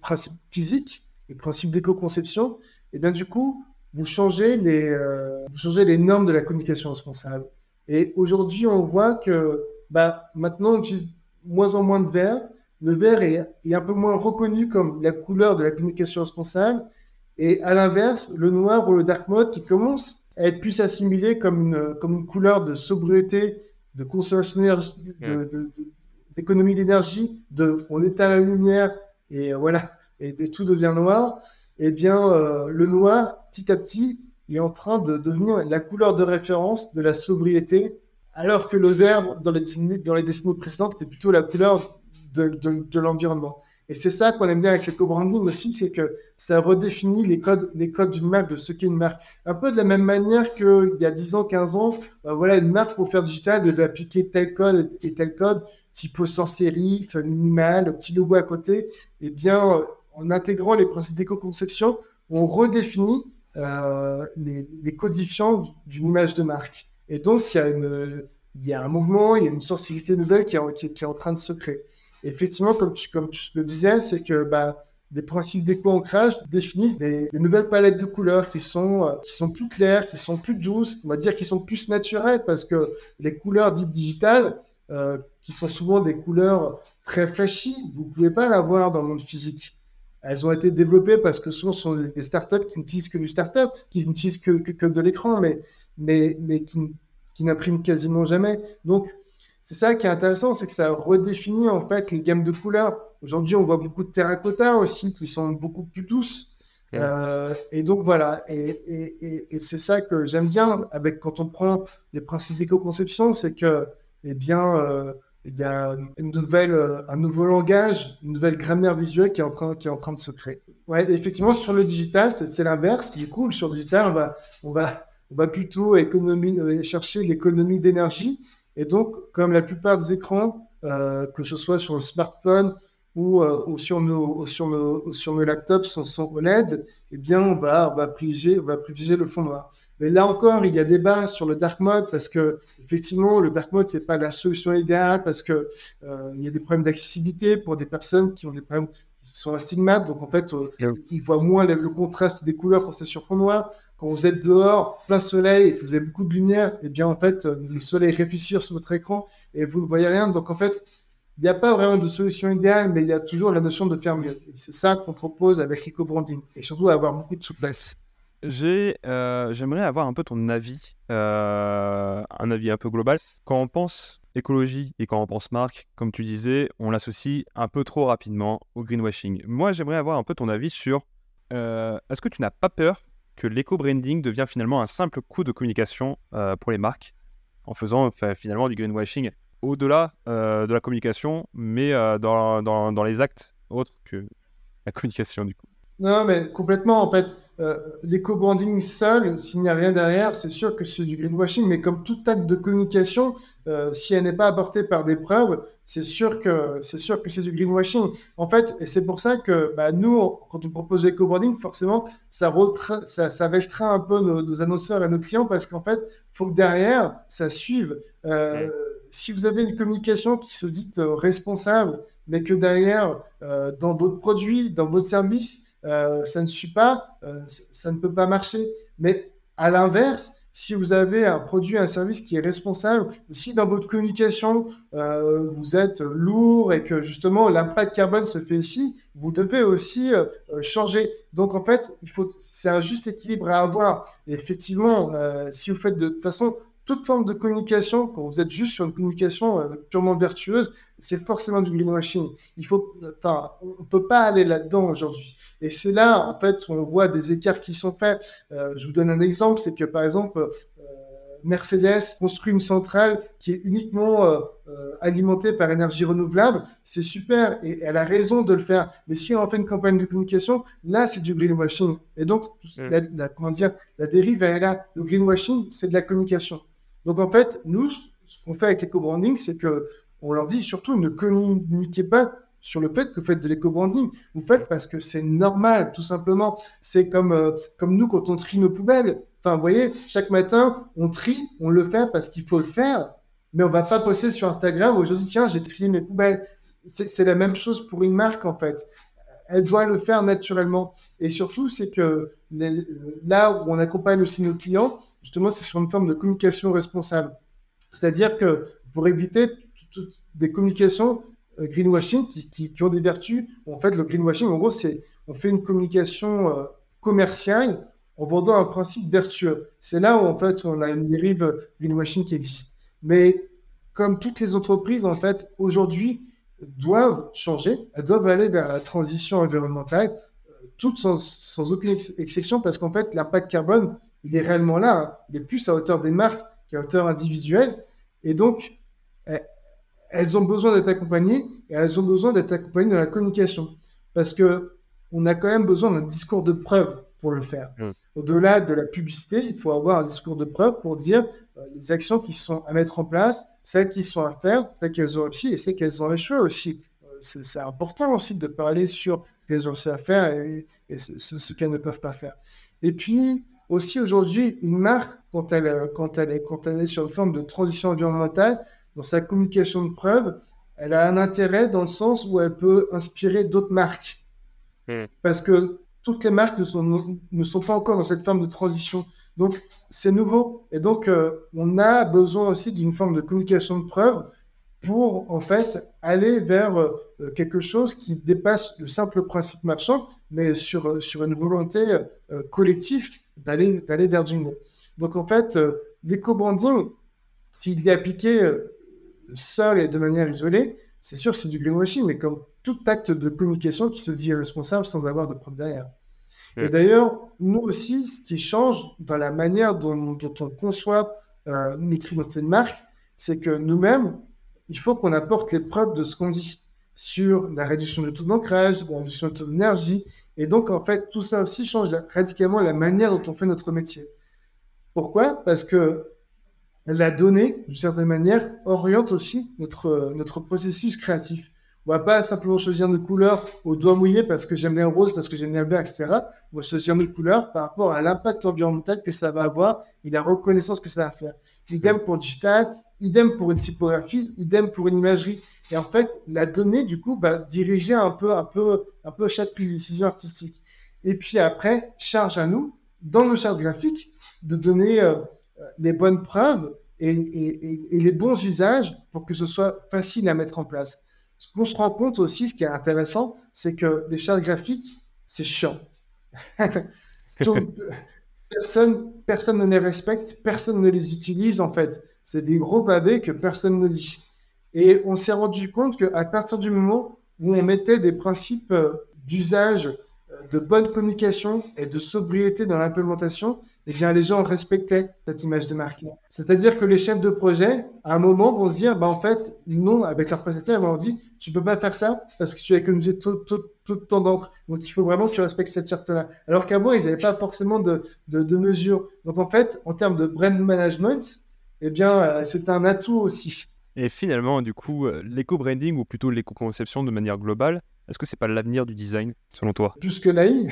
principe physique, le principe d'éco-conception, et bien du coup, vous changez, les, euh, vous changez les normes de la communication responsable. Et aujourd'hui, on voit que bah, maintenant, on utilise moins en moins de vert. Le vert est, est, un peu moins reconnu comme la couleur de la communication responsable. Et à l'inverse, le noir ou le dark mode qui commence être plus assimilé comme une, comme une couleur de sobriété, de consommation d'économie d'énergie, on éteint la lumière et euh, voilà, et, tout devient noir, eh bien, euh, le noir, petit à petit, est en train de devenir la couleur de référence de la sobriété alors que le vert, dans les décennies, précédentes, était plutôt la couleur de, l'environnement. Et c'est ça qu'on aime bien avec le co-branding aussi, c'est que ça redéfinit les codes, les codes d'une marque, de ce qu'est une marque. Un peu de la même manière qu'il y a 10 ans, 15 ans, ben voilà, une marque pour faire digital devait appliquer tel code et tel code, typo sans sérif, minimal, petit logo à côté. Eh bien, en intégrant les principes d'éco-conception, on redéfinit euh, les, codifiants d'une image de marque. Et donc, il y, a une, il y a un mouvement, il y a une sensibilité nouvelle qui est, qui, est en train de se créer. effectivement, comme tu, comme tu le disais, c'est que bah, des principes d'éco-ancrage définissent des, nouvelles palettes de couleurs qui sont, euh, qui sont plus claires, qui sont plus douces, on va dire qui sont plus naturelles, parce que les couleurs dites digitales, euh, qui sont souvent des couleurs très flashy, vous ne pouvez pas l'avoir dans le monde physique. Elles ont été développées parce que souvent ce sont des, startups qui n'utilisent que du startup, qui n'utilisent que, que, de l'écran, mais, mais, mais qui, qui n'impriment quasiment jamais. Donc, c'est ça qui est intéressant, c'est que ça redéfinit en fait les gammes de couleurs. Aujourd'hui, on voit beaucoup de terracotta aussi qui sont beaucoup plus douces. Euh, et donc voilà, et, et, et, c'est ça que j'aime bien avec quand on prend les principes d'éco-conception, c'est que, eh bien, euh, il y a euh, un nouveau langage, une nouvelle grammaire visuelle qui est en train, de se créer. Ouais, effectivement, sur le digital, c'est l'inverse. Du coup, sur le digital, on va, plutôt euh, chercher l'économie d'énergie. Et donc, comme la plupart des écrans, que ce soit sur le smartphone ou, ou sur, nos, sur, nos, sur nos laptops sont, sont OLED, eh bien, on va, on va, privilégier, on va privilégier le fond noir. Mais là encore, il y a débat sur le dark mode parce que effectivement, le dark mode c'est pas la solution idéale parce que euh, il y a des problèmes d'accessibilité pour des personnes qui ont des problèmes qui sont astigmates. Donc en fait, euh, ils voient moins le, contraste des couleurs quand c'est sur fond noir. Quand vous êtes dehors, plein soleil et que vous avez beaucoup de lumière, et eh bien en fait, euh, le soleil réfléchit sur votre écran et vous ne voyez rien. Donc en fait, il n'y a pas vraiment de solution idéale, mais il y a toujours la notion de faire mieux. Et c'est ça qu'on propose avec l'éco-branding. Et surtout avoir beaucoup de souplesse. Euh, j'aimerais avoir un peu ton avis, euh, un avis un peu global. Quand on pense écologie et quand on pense marque, comme tu disais, on l'associe un peu trop rapidement au greenwashing. Moi, j'aimerais avoir un peu ton avis sur euh, est-ce que tu n'as pas peur que l'éco-branding devient finalement un simple coup de communication pour les marques en faisant finalement du greenwashing au-delà de la communication, mais dans, dans, dans les actes autres que la [LAUGHS] communication du coup? Non, mais complètement, en fait. Euh, L'éco-branding seul, s'il n'y a rien derrière, c'est sûr que c'est du greenwashing, mais comme tout acte de communication, euh, si elle n'est pas apportée par des preuves, c'est sûr que c'est sûr que c'est du greenwashing. En fait, et c'est pour ça que bah, nous, quand on propose l'éco-branding, forcément, ça, ça, ça, restreint un peu nos, annonceurs et nos clients parce qu'en fait, faut que derrière, ça suive. Euh, si vous avez une communication qui se dit euh, responsable, mais que derrière, euh, dans votre produit, dans votre service, euh, ça ne suit pas, euh, ça ne peut pas marcher. Mais à l'inverse, si vous avez un produit, un service qui est responsable, si dans votre communication, euh, vous êtes lourd et que justement l'impact carbone se fait ici, vous devez aussi changer. Donc en fait, c'est un juste équilibre à avoir. Effectivement, si vous faites de toute façon toute forme de communication, quand vous êtes juste sur une communication euh, purement vertueuse, c'est forcément du greenwashing. Il faut, enfin, on peut pas aller là-dedans aujourd'hui. Et c'est là, en fait, où on voit des écarts qui sont faits. Euh, je vous donne un exemple, c'est que par exemple, euh, Mercedes construit une centrale qui est uniquement alimentée par énergie renouvelable, c'est super et elle a raison de le faire. Mais si on fait une campagne de communication, là c'est du greenwashing. Et donc, mm. la, comment dire, la dérive elle est là. Le greenwashing, c'est de la communication. Donc en fait, nous, ce qu'on fait avec l'éco-branding, c'est que on leur dit surtout ne communiquez pas sur le fait que vous faites de l'éco-branding. Vous faites parce que c'est normal, tout simplement. C'est comme, euh, comme nous quand on trie nos poubelles. Enfin, vous voyez, chaque matin, on trie, on le fait parce qu'il faut le faire, mais on va pas poster sur Instagram aujourd'hui, tiens, j'ai trié mes poubelles. C'est la même chose pour une marque, en fait. Elle doit le faire naturellement. Et surtout, c'est que là où on accompagne aussi nos clients, justement, c'est sur une forme de communication responsable. C'est-à-dire que pour éviter toutes des communications euh, greenwashing qui, ont des vertus, en fait, le greenwashing, en gros, c'est on fait une communication euh, commerciale en vendant un principe vertueux. C'est là où, en fait, on a une dérive greenwashing qui existe. Mais comme toutes les entreprises, en fait, aujourd'hui, doivent changer, elles doivent aller vers la transition environnementale, euh, toutes sans, sans aucune exception, parce qu'en fait, l'impact carbone, il est réellement là. Hein. Il est plus à hauteur des marques qu'à hauteur individuelle. Et donc, eh, elles ont besoin d'être accompagnées et elles ont besoin d'être accompagnées dans la communication. Parce que on a quand même besoin d'un discours de preuve pour le faire. Mmh. Au-delà de la publicité, il faut avoir un discours de preuve pour dire euh, les actions qui sont à mettre en place, celles qui sont à faire, celles qu'elles ont réussi et celles qu'elles ont échoué aussi. Euh, c'est important aussi de parler sur ce qu'elles ont réussi à faire et, ce, qu'elles ne peuvent pas faire. Et puis aussi aujourd'hui, une marque, quand elle, euh, quand, elle est, quand elle est sur une forme de transition environnementale, dans sa communication de preuve, elle a un intérêt dans le sens où elle peut inspirer d'autres marques. Hmm. Parce que toutes les marques ne sont, ne sont pas encore dans cette forme de transition. Donc, c'est nouveau. Et donc, euh, on a besoin aussi d'une forme de communication de preuve pour, en fait, aller vers euh, quelque chose qui dépasse le simple principe marchand, mais sur, sur une volonté euh, collective d'aller vers du mieux. Donc, en fait, l'éco-branding, s'il est appliqué seul et de manière isolée, c'est sûr, c'est du greenwashing, mais comme tout acte de communication qui se dit responsable sans avoir de preuve derrière. Et d'ailleurs, nous aussi, ce qui change dans la manière dont, on conçoit euh, notre marque, c'est que nous-mêmes, il faut qu'on apporte les preuves de ce qu'on dit sur la réduction du taux d'ancrage, la réduction du taux d'énergie. Et donc, en fait, tout ça aussi change radicalement la manière dont on fait notre métier. Pourquoi? Parce que la donnée, d'une certaine manière, oriente aussi notre, processus créatif. On va pas simplement choisir nos couleurs au doigt mouillé parce que j'aime bien le rose, parce que j'aime bien le etc. On va choisir nos couleurs par rapport à l'impact environnemental que ça va avoir et la reconnaissance que ça va faire. Idem pour digital, idem pour une typographie, idem pour une imagerie. Et en fait, la donnée, du coup, va diriger un peu, un peu, un peu chaque prise de décision artistique. Et puis après, charge à nous, dans nos chartes graphiques, de donner euh, les bonnes preuves et les bons usages pour que ce soit facile à mettre en place. Ce qu'on se rend compte aussi, ce qui est intéressant, c'est que les chartes graphiques, c'est chiant. [LAUGHS] personne, personne ne les respecte, personne ne les utilise en fait. C'est des gros pavés que personne ne lit. Et on s'est rendu compte qu'à partir du moment où on mettait des principes euh, d'usage de bonne communication et de sobriété dans l'implémentation, eh bien, les gens respectaient cette image de marque. C'est-à-dire que les chefs de projet, à un moment, vont se dire, bah, en fait, non, avec leur prestataire, ils vont leur dire, tu peux pas faire ça parce que tu as économisé tout, tout, tout ton d'encre. Donc, il faut vraiment que tu respectes cette charte-là. Alors qu'avant, ils n'avaient pas forcément de, de, de, mesures. Donc, en fait, en termes de brand management, eh bien, euh, c'est un atout aussi. Et finalement, du coup, euh, l'éco-branding ou plutôt l'éco-conception de manière globale, est-ce que c'est pas l'avenir du design, selon toi? Plus que l'AI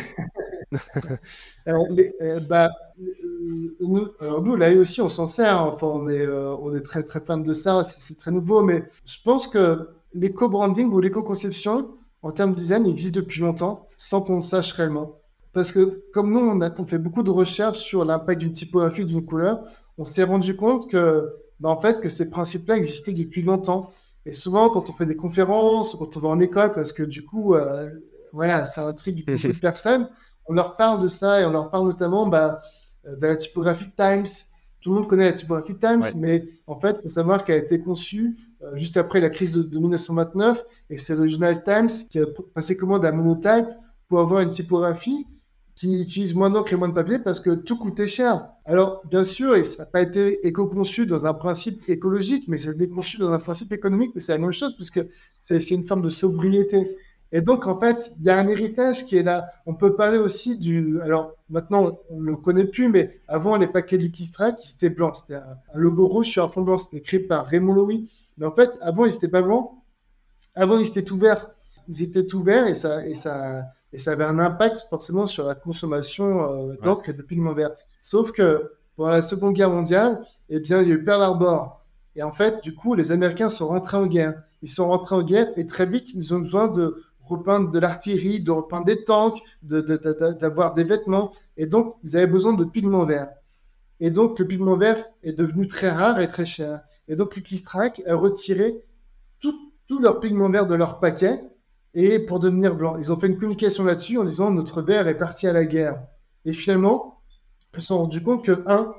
[LAUGHS] euh, bah, euh, nous, alors nous, l'AI aussi, on s'en sert. Hein. Enfin, on est, euh, on est très, très fan de ça. C'est très nouveau. Mais je pense que l'éco-branding ou l'éco-conception, en termes de design, existe depuis longtemps, sans qu'on sache réellement. Parce que comme nous, on a on fait beaucoup de recherches sur l'impact d'une typographie, d'une couleur, on s'est rendu compte que, bah, en fait, que ces principes-là existaient depuis longtemps. Et souvent, quand on fait des conférences, quand on va en école, parce que du coup, euh, voilà, ça intrigue [LAUGHS] beaucoup de personnes, on leur parle de ça et on leur parle notamment bah, de la typographie Times. Tout le monde connaît la typographie Times, mais en fait, il faut savoir qu'elle a été conçue euh, juste après la crise de, de 1929 et c'est le journal Times qui a passé commande à Monotype pour avoir une typographie qui utilisent moins d'encre et moins de papier parce que tout coûtait cher. Alors, bien sûr, et ça n'a pas été éco-conçu dans un principe écologique, mais ça a été conçu dans un principe économique, mais c'est la même chose puisque c'est une forme de sobriété. Et donc, en fait, il y a un héritage qui est là. On peut parler aussi du. Alors, maintenant, on ne le connaît plus, mais avant, les paquets du Kistra, qui étaient blancs. C'était un, logo rouge sur un fond blanc. C'était écrit par Raymond Louis. Mais en fait, avant, ils n'étaient pas blancs. Avant, ils étaient tout verts. Ils étaient tout et ça, et ça avait un impact forcément sur la consommation euh, d'encre et de pigments verts. Sauf que pendant la Seconde Guerre mondiale, eh bien, il y a eu Pearl Harbor. Et en fait, du coup, les Américains sont rentrés en guerre. Ils sont rentrés en guerre et très vite, ils ont besoin de repeindre de l'artillerie, de repeindre des tanks, d'avoir de, des vêtements. Et donc, ils avaient besoin de pigments verts. Et donc, le pigment vert est devenu très rare et très cher. Et donc, Clistrack a retiré tous leurs pigments verts de leur paquet et pour devenir blanc. Ils ont fait une communication là-dessus en disant notre verre est parti à la guerre. Et finalement, ils se sont rendus compte que, un,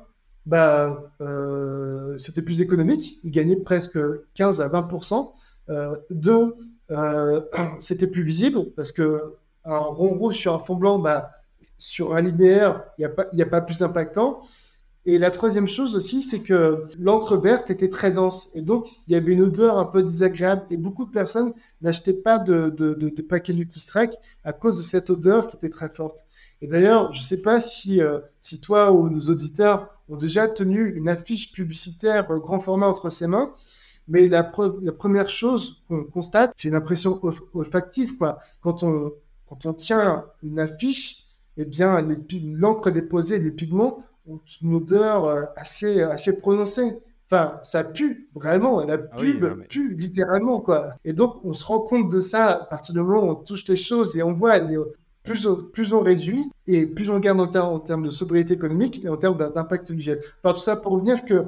bah, euh, c'était plus économique, ils gagnaient presque 15 à 20%. Euh, deux, euh, [CLEARS THROAT] c'était plus visible parce que un rond rouge sur un fond blanc, bah, sur un linéaire, il n'y a, a pas plus impactant. Et la troisième chose aussi, c'est que l'encre verte était très dense. Et donc, il y avait une odeur un peu désagréable. Et beaucoup de personnes n'achetaient pas de, de, de, de paquets Lucky à cause de cette odeur qui était très forte. Et d'ailleurs, je ne sais pas si, euh, si toi ou nos auditeurs ont déjà tenu une affiche publicitaire euh, grand format entre ses mains. Mais la, la première chose qu'on constate, c'est une impression olfactive. Quoi. Quand, on, quand on tient une affiche, eh bien, l'encre déposée, les pigments une odeur euh, assez, assez prononcée. Enfin, ça pue, vraiment. La ah pub pue, littéralement, quoi. Et donc, on se rend compte de ça à partir du moment où on touche les choses et on voit plus, on, plus on réduit et plus on garde en, termes de sobriété économique et en termes d'impact visuel. Enfin, tout ça pour dire que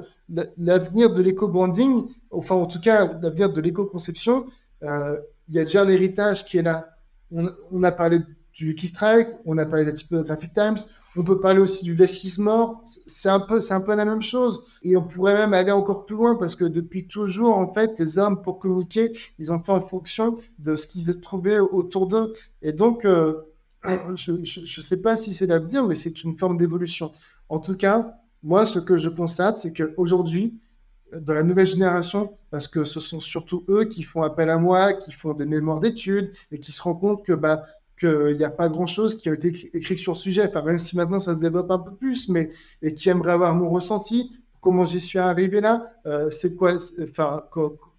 l'avenir de l'éco-branding, enfin, en tout cas, l'avenir de l'éco-conception, euh, il y a déjà un héritage qui est là. On, on a parlé du Wiki Strike, on a parlé de la Typographic Times, on peut parler aussi du Less. C'est un peu, c'est un peu la même chose. Et on pourrait même aller encore plus loin parce que depuis toujours, en fait, les hommes pour communiquer, ils ont fait en fonction de ce qu'ils trouvaient autour d'eux. Et donc, euh, [CLEARS THROAT] je ne sais pas si c'est l'avenir, mais c'est une forme d'évolution. En tout cas, moi, ce que je constate, c'est qu'aujourd'hui, dans la nouvelle génération, parce que ce sont surtout eux qui font appel à moi, qui font des mémoires d'études et qui se rendent compte que bah, qu'il n'y a pas grand-chose qui a été écrit sur le sujet, enfin, même si maintenant ça se développe un peu plus, mais et qui aimerait avoir mon ressenti, comment j'y suis arrivé là, euh, c'est quoi, enfin,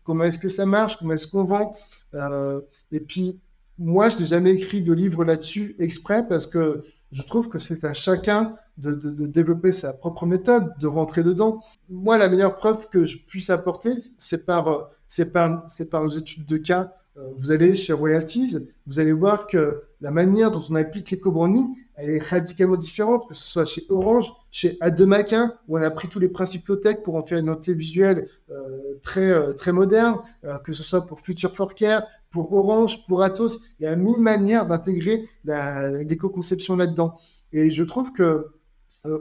comment est-ce que ça marche, comment est-ce qu'on vend, euh, et puis moi, je n'ai jamais écrit de livre là-dessus exprès parce que je trouve que c'est à chacun de, développer sa propre méthode, de rentrer dedans. Moi, la meilleure preuve que je puisse apporter, c'est par, c'est par, c'est par nos études de cas euh, vous allez chez Royalties, vous allez voir que la manière dont on applique l'éco-branding, elle est radicalement différente, que ce soit chez Orange, chez Ademaquin, où on a pris tous les principes tech pour en faire une identité visuelle euh, très, euh, très moderne, que ce soit pour Future for Care, pour Orange, pour Atos. Il y a mille manières d'intégrer l'éco-conception là-dedans. Et je trouve que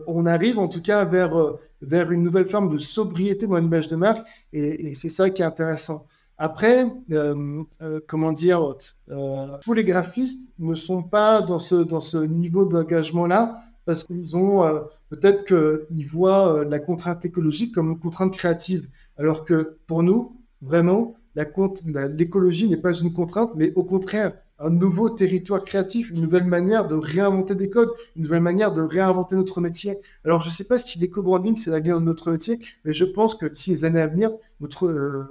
on arrive en tout cas vers, vers une nouvelle forme de sobriété dans l'image de marque, et c'est ça qui est intéressant. Après, euh, euh, comment dire, euh, tous les graphistes ne sont pas dans ce, dans ce niveau d'engagement-là parce qu'ils ont peut-être qu'ils voient la contrainte écologique comme une contrainte créative, alors que pour nous, vraiment, l'écologie n'est pas une contrainte, mais au contraire, un nouveau territoire créatif, une nouvelle manière de réinventer des codes, une nouvelle manière de réinventer notre métier. Alors, je ne sais pas si l'éco-branding, c'est l'avenir de notre métier, mais je pense que d'ici les années à venir, euh,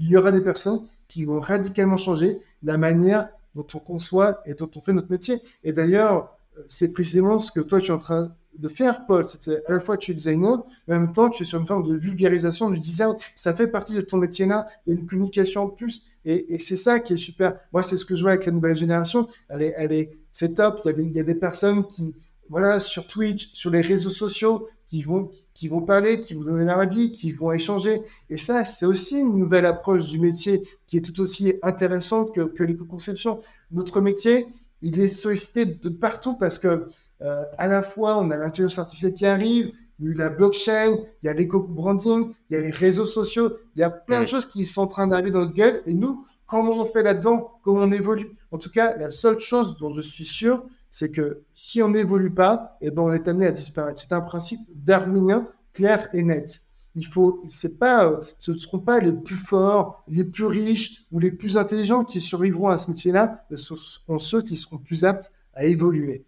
il y aura des personnes qui vont radicalement changer la manière dont on conçoit et dont on fait notre métier. Et d'ailleurs, c'est précisément ce que toi, tu es en train de faire, Paul. C'est à la fois tu es designer, mais en même temps, tu es sur une forme de vulgarisation du design. Ça fait partie de ton y a une communication en plus. Et, c'est ça qui est super. Moi, c'est ce que je vois avec la nouvelle génération. Elle est, elle est, c'est top. Il y, a des, il y a des personnes qui, voilà, sur Twitch, sur les réseaux sociaux, qui vont, qui vont parler, qui vont donner leur avis, qui vont échanger. Et ça, c'est aussi une nouvelle approche du métier qui est tout aussi intéressante que, que l'éco-conception. Notre métier, il est sollicité de partout parce que euh, à la fois, on a l'intelligence artificielle qui arrive, il y a la blockchain, il y a l'éco-branding, il y a les réseaux sociaux, il y a plein de choses qui sont en train d'arriver dans notre gueule. Et nous, comment on fait là-dedans? Comment on évolue? En tout cas, la seule chose dont je suis sûr, c'est que si on n'évolue pas, eh ben, on est amené à disparaître. C'est un principe darwinien clair et net. Il faut, c'est pas, euh, ce ne seront pas les plus forts, les plus riches ou les plus intelligents qui survivront à ce métier-là, mais ce seront ceux qui seront plus aptes à évoluer.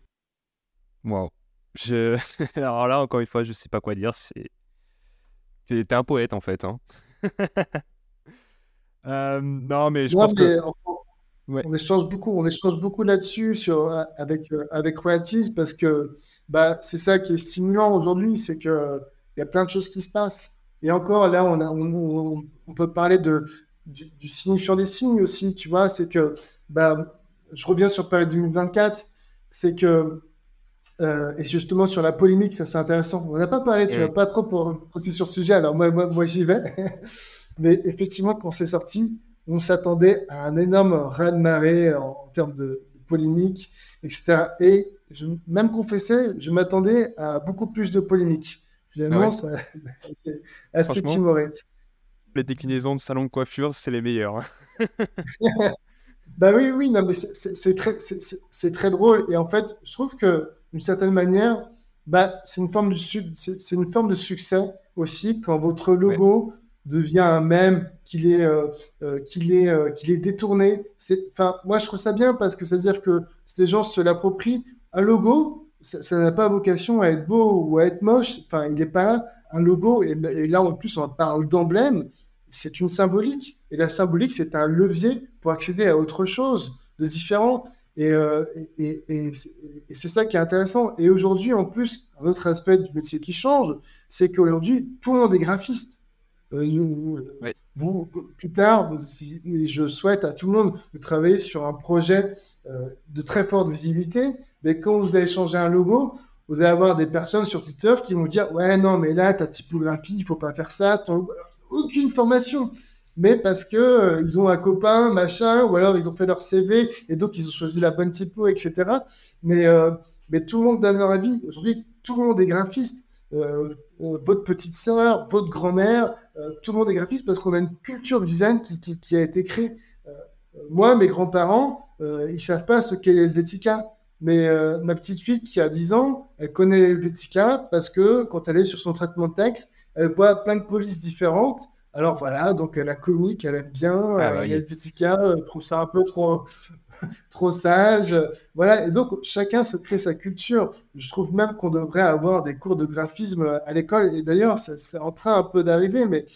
Wow. Je... [LAUGHS] Alors là, encore une fois, je sais pas quoi dire. C'est... T'es un poète, en fait. Hein. [LAUGHS] Euh, non, mais je pense que... On, échange beaucoup, on échange beaucoup là-dessus sur, avec, euh, avec Royalties parce que bah, c'est ça qui est stimulant aujourd'hui, c'est qu'il y a plein de choses qui se passent. Et encore, là, on, a, on, on peut parler de, du, du, signifiant des signes aussi, tu vois, c'est que, bah, je reviens sur période 2024, c'est que euh, et justement, sur la polémique, ça c'est intéressant. On n'a pas parlé, tu vas pas trop pour poser sur ce sujet, alors moi, moi, moi j'y vais. [LAUGHS] Mais effectivement, quand c'est sorti, on s'attendait à un énorme raz-de-marée en, termes de, polémique, etc. Et je, même confessé, je m'attendais à beaucoup plus de polémique. Finalement, ah ça, [LAUGHS] a été assez timoré. Les déclinaisons de salon de coiffure, c'est les meilleures. Hein. [LAUGHS] bah oui, oui, non, mais c'est très, très drôle. Et en fait, je trouve que d'une certaine manière, bah, c'est une, forme de c'est une forme de succès aussi quand votre logo devient un mème, qu'il est, euh, euh, qu'il est, euh, qu'il est détourné. Enfin, moi, je trouve ça bien parce que ça veut dire que les gens se l'approprient. Un logo, ça n'a pas vocation à être beau ou à être moche. Enfin, il n'est pas là. Un logo, et, là en plus, on parle d'emblème, c'est une symbolique. Et la symbolique, c'est un levier pour accéder à autre chose de différent. Et, et, et, et c'est ça qui est intéressant. Et aujourd'hui, en plus, un autre aspect du métier qui change, c'est qu'aujourd'hui, tout le monde est graphiste. Euh, vous, plus tard, je souhaite à tout le monde de travailler sur un projet euh, de très forte visibilité, mais quand vous allez changer un logo, vous allez avoir des personnes sur Twitter qui vont dire Ouais, non, mais là, ta typographie, il faut pas faire ça. Aucune formation. Mais parce que euh, ils ont un copain, machin, ou alors ils ont fait leur CV et donc ils ont choisi la bonne typo, etc. Mais, mais tout le monde donne leur avis. Aujourd'hui, tout le monde est graphiste. Euh, euh, votre petite sœur, votre grand-mère, euh, tout le monde est graphiste parce qu'on a une culture du design qui, a été créée. moi, mes grands-parents, ils savent pas ce qu'est l'Helvetica. Mais ma petite fille qui a 10 ans, elle connaît l'Helvetica parce que quand elle est sur son traitement de texte, elle voit plein de polices différentes alors voilà, donc la comique, elle aime bien. Ah, bah elle trouve ça un peu trop, [LAUGHS] trop sage. Voilà, et donc chacun se crée sa culture. Je trouve même qu'on devrait avoir des cours de graphisme à l'école. Et d'ailleurs, c'est en train un peu d'arriver, mais,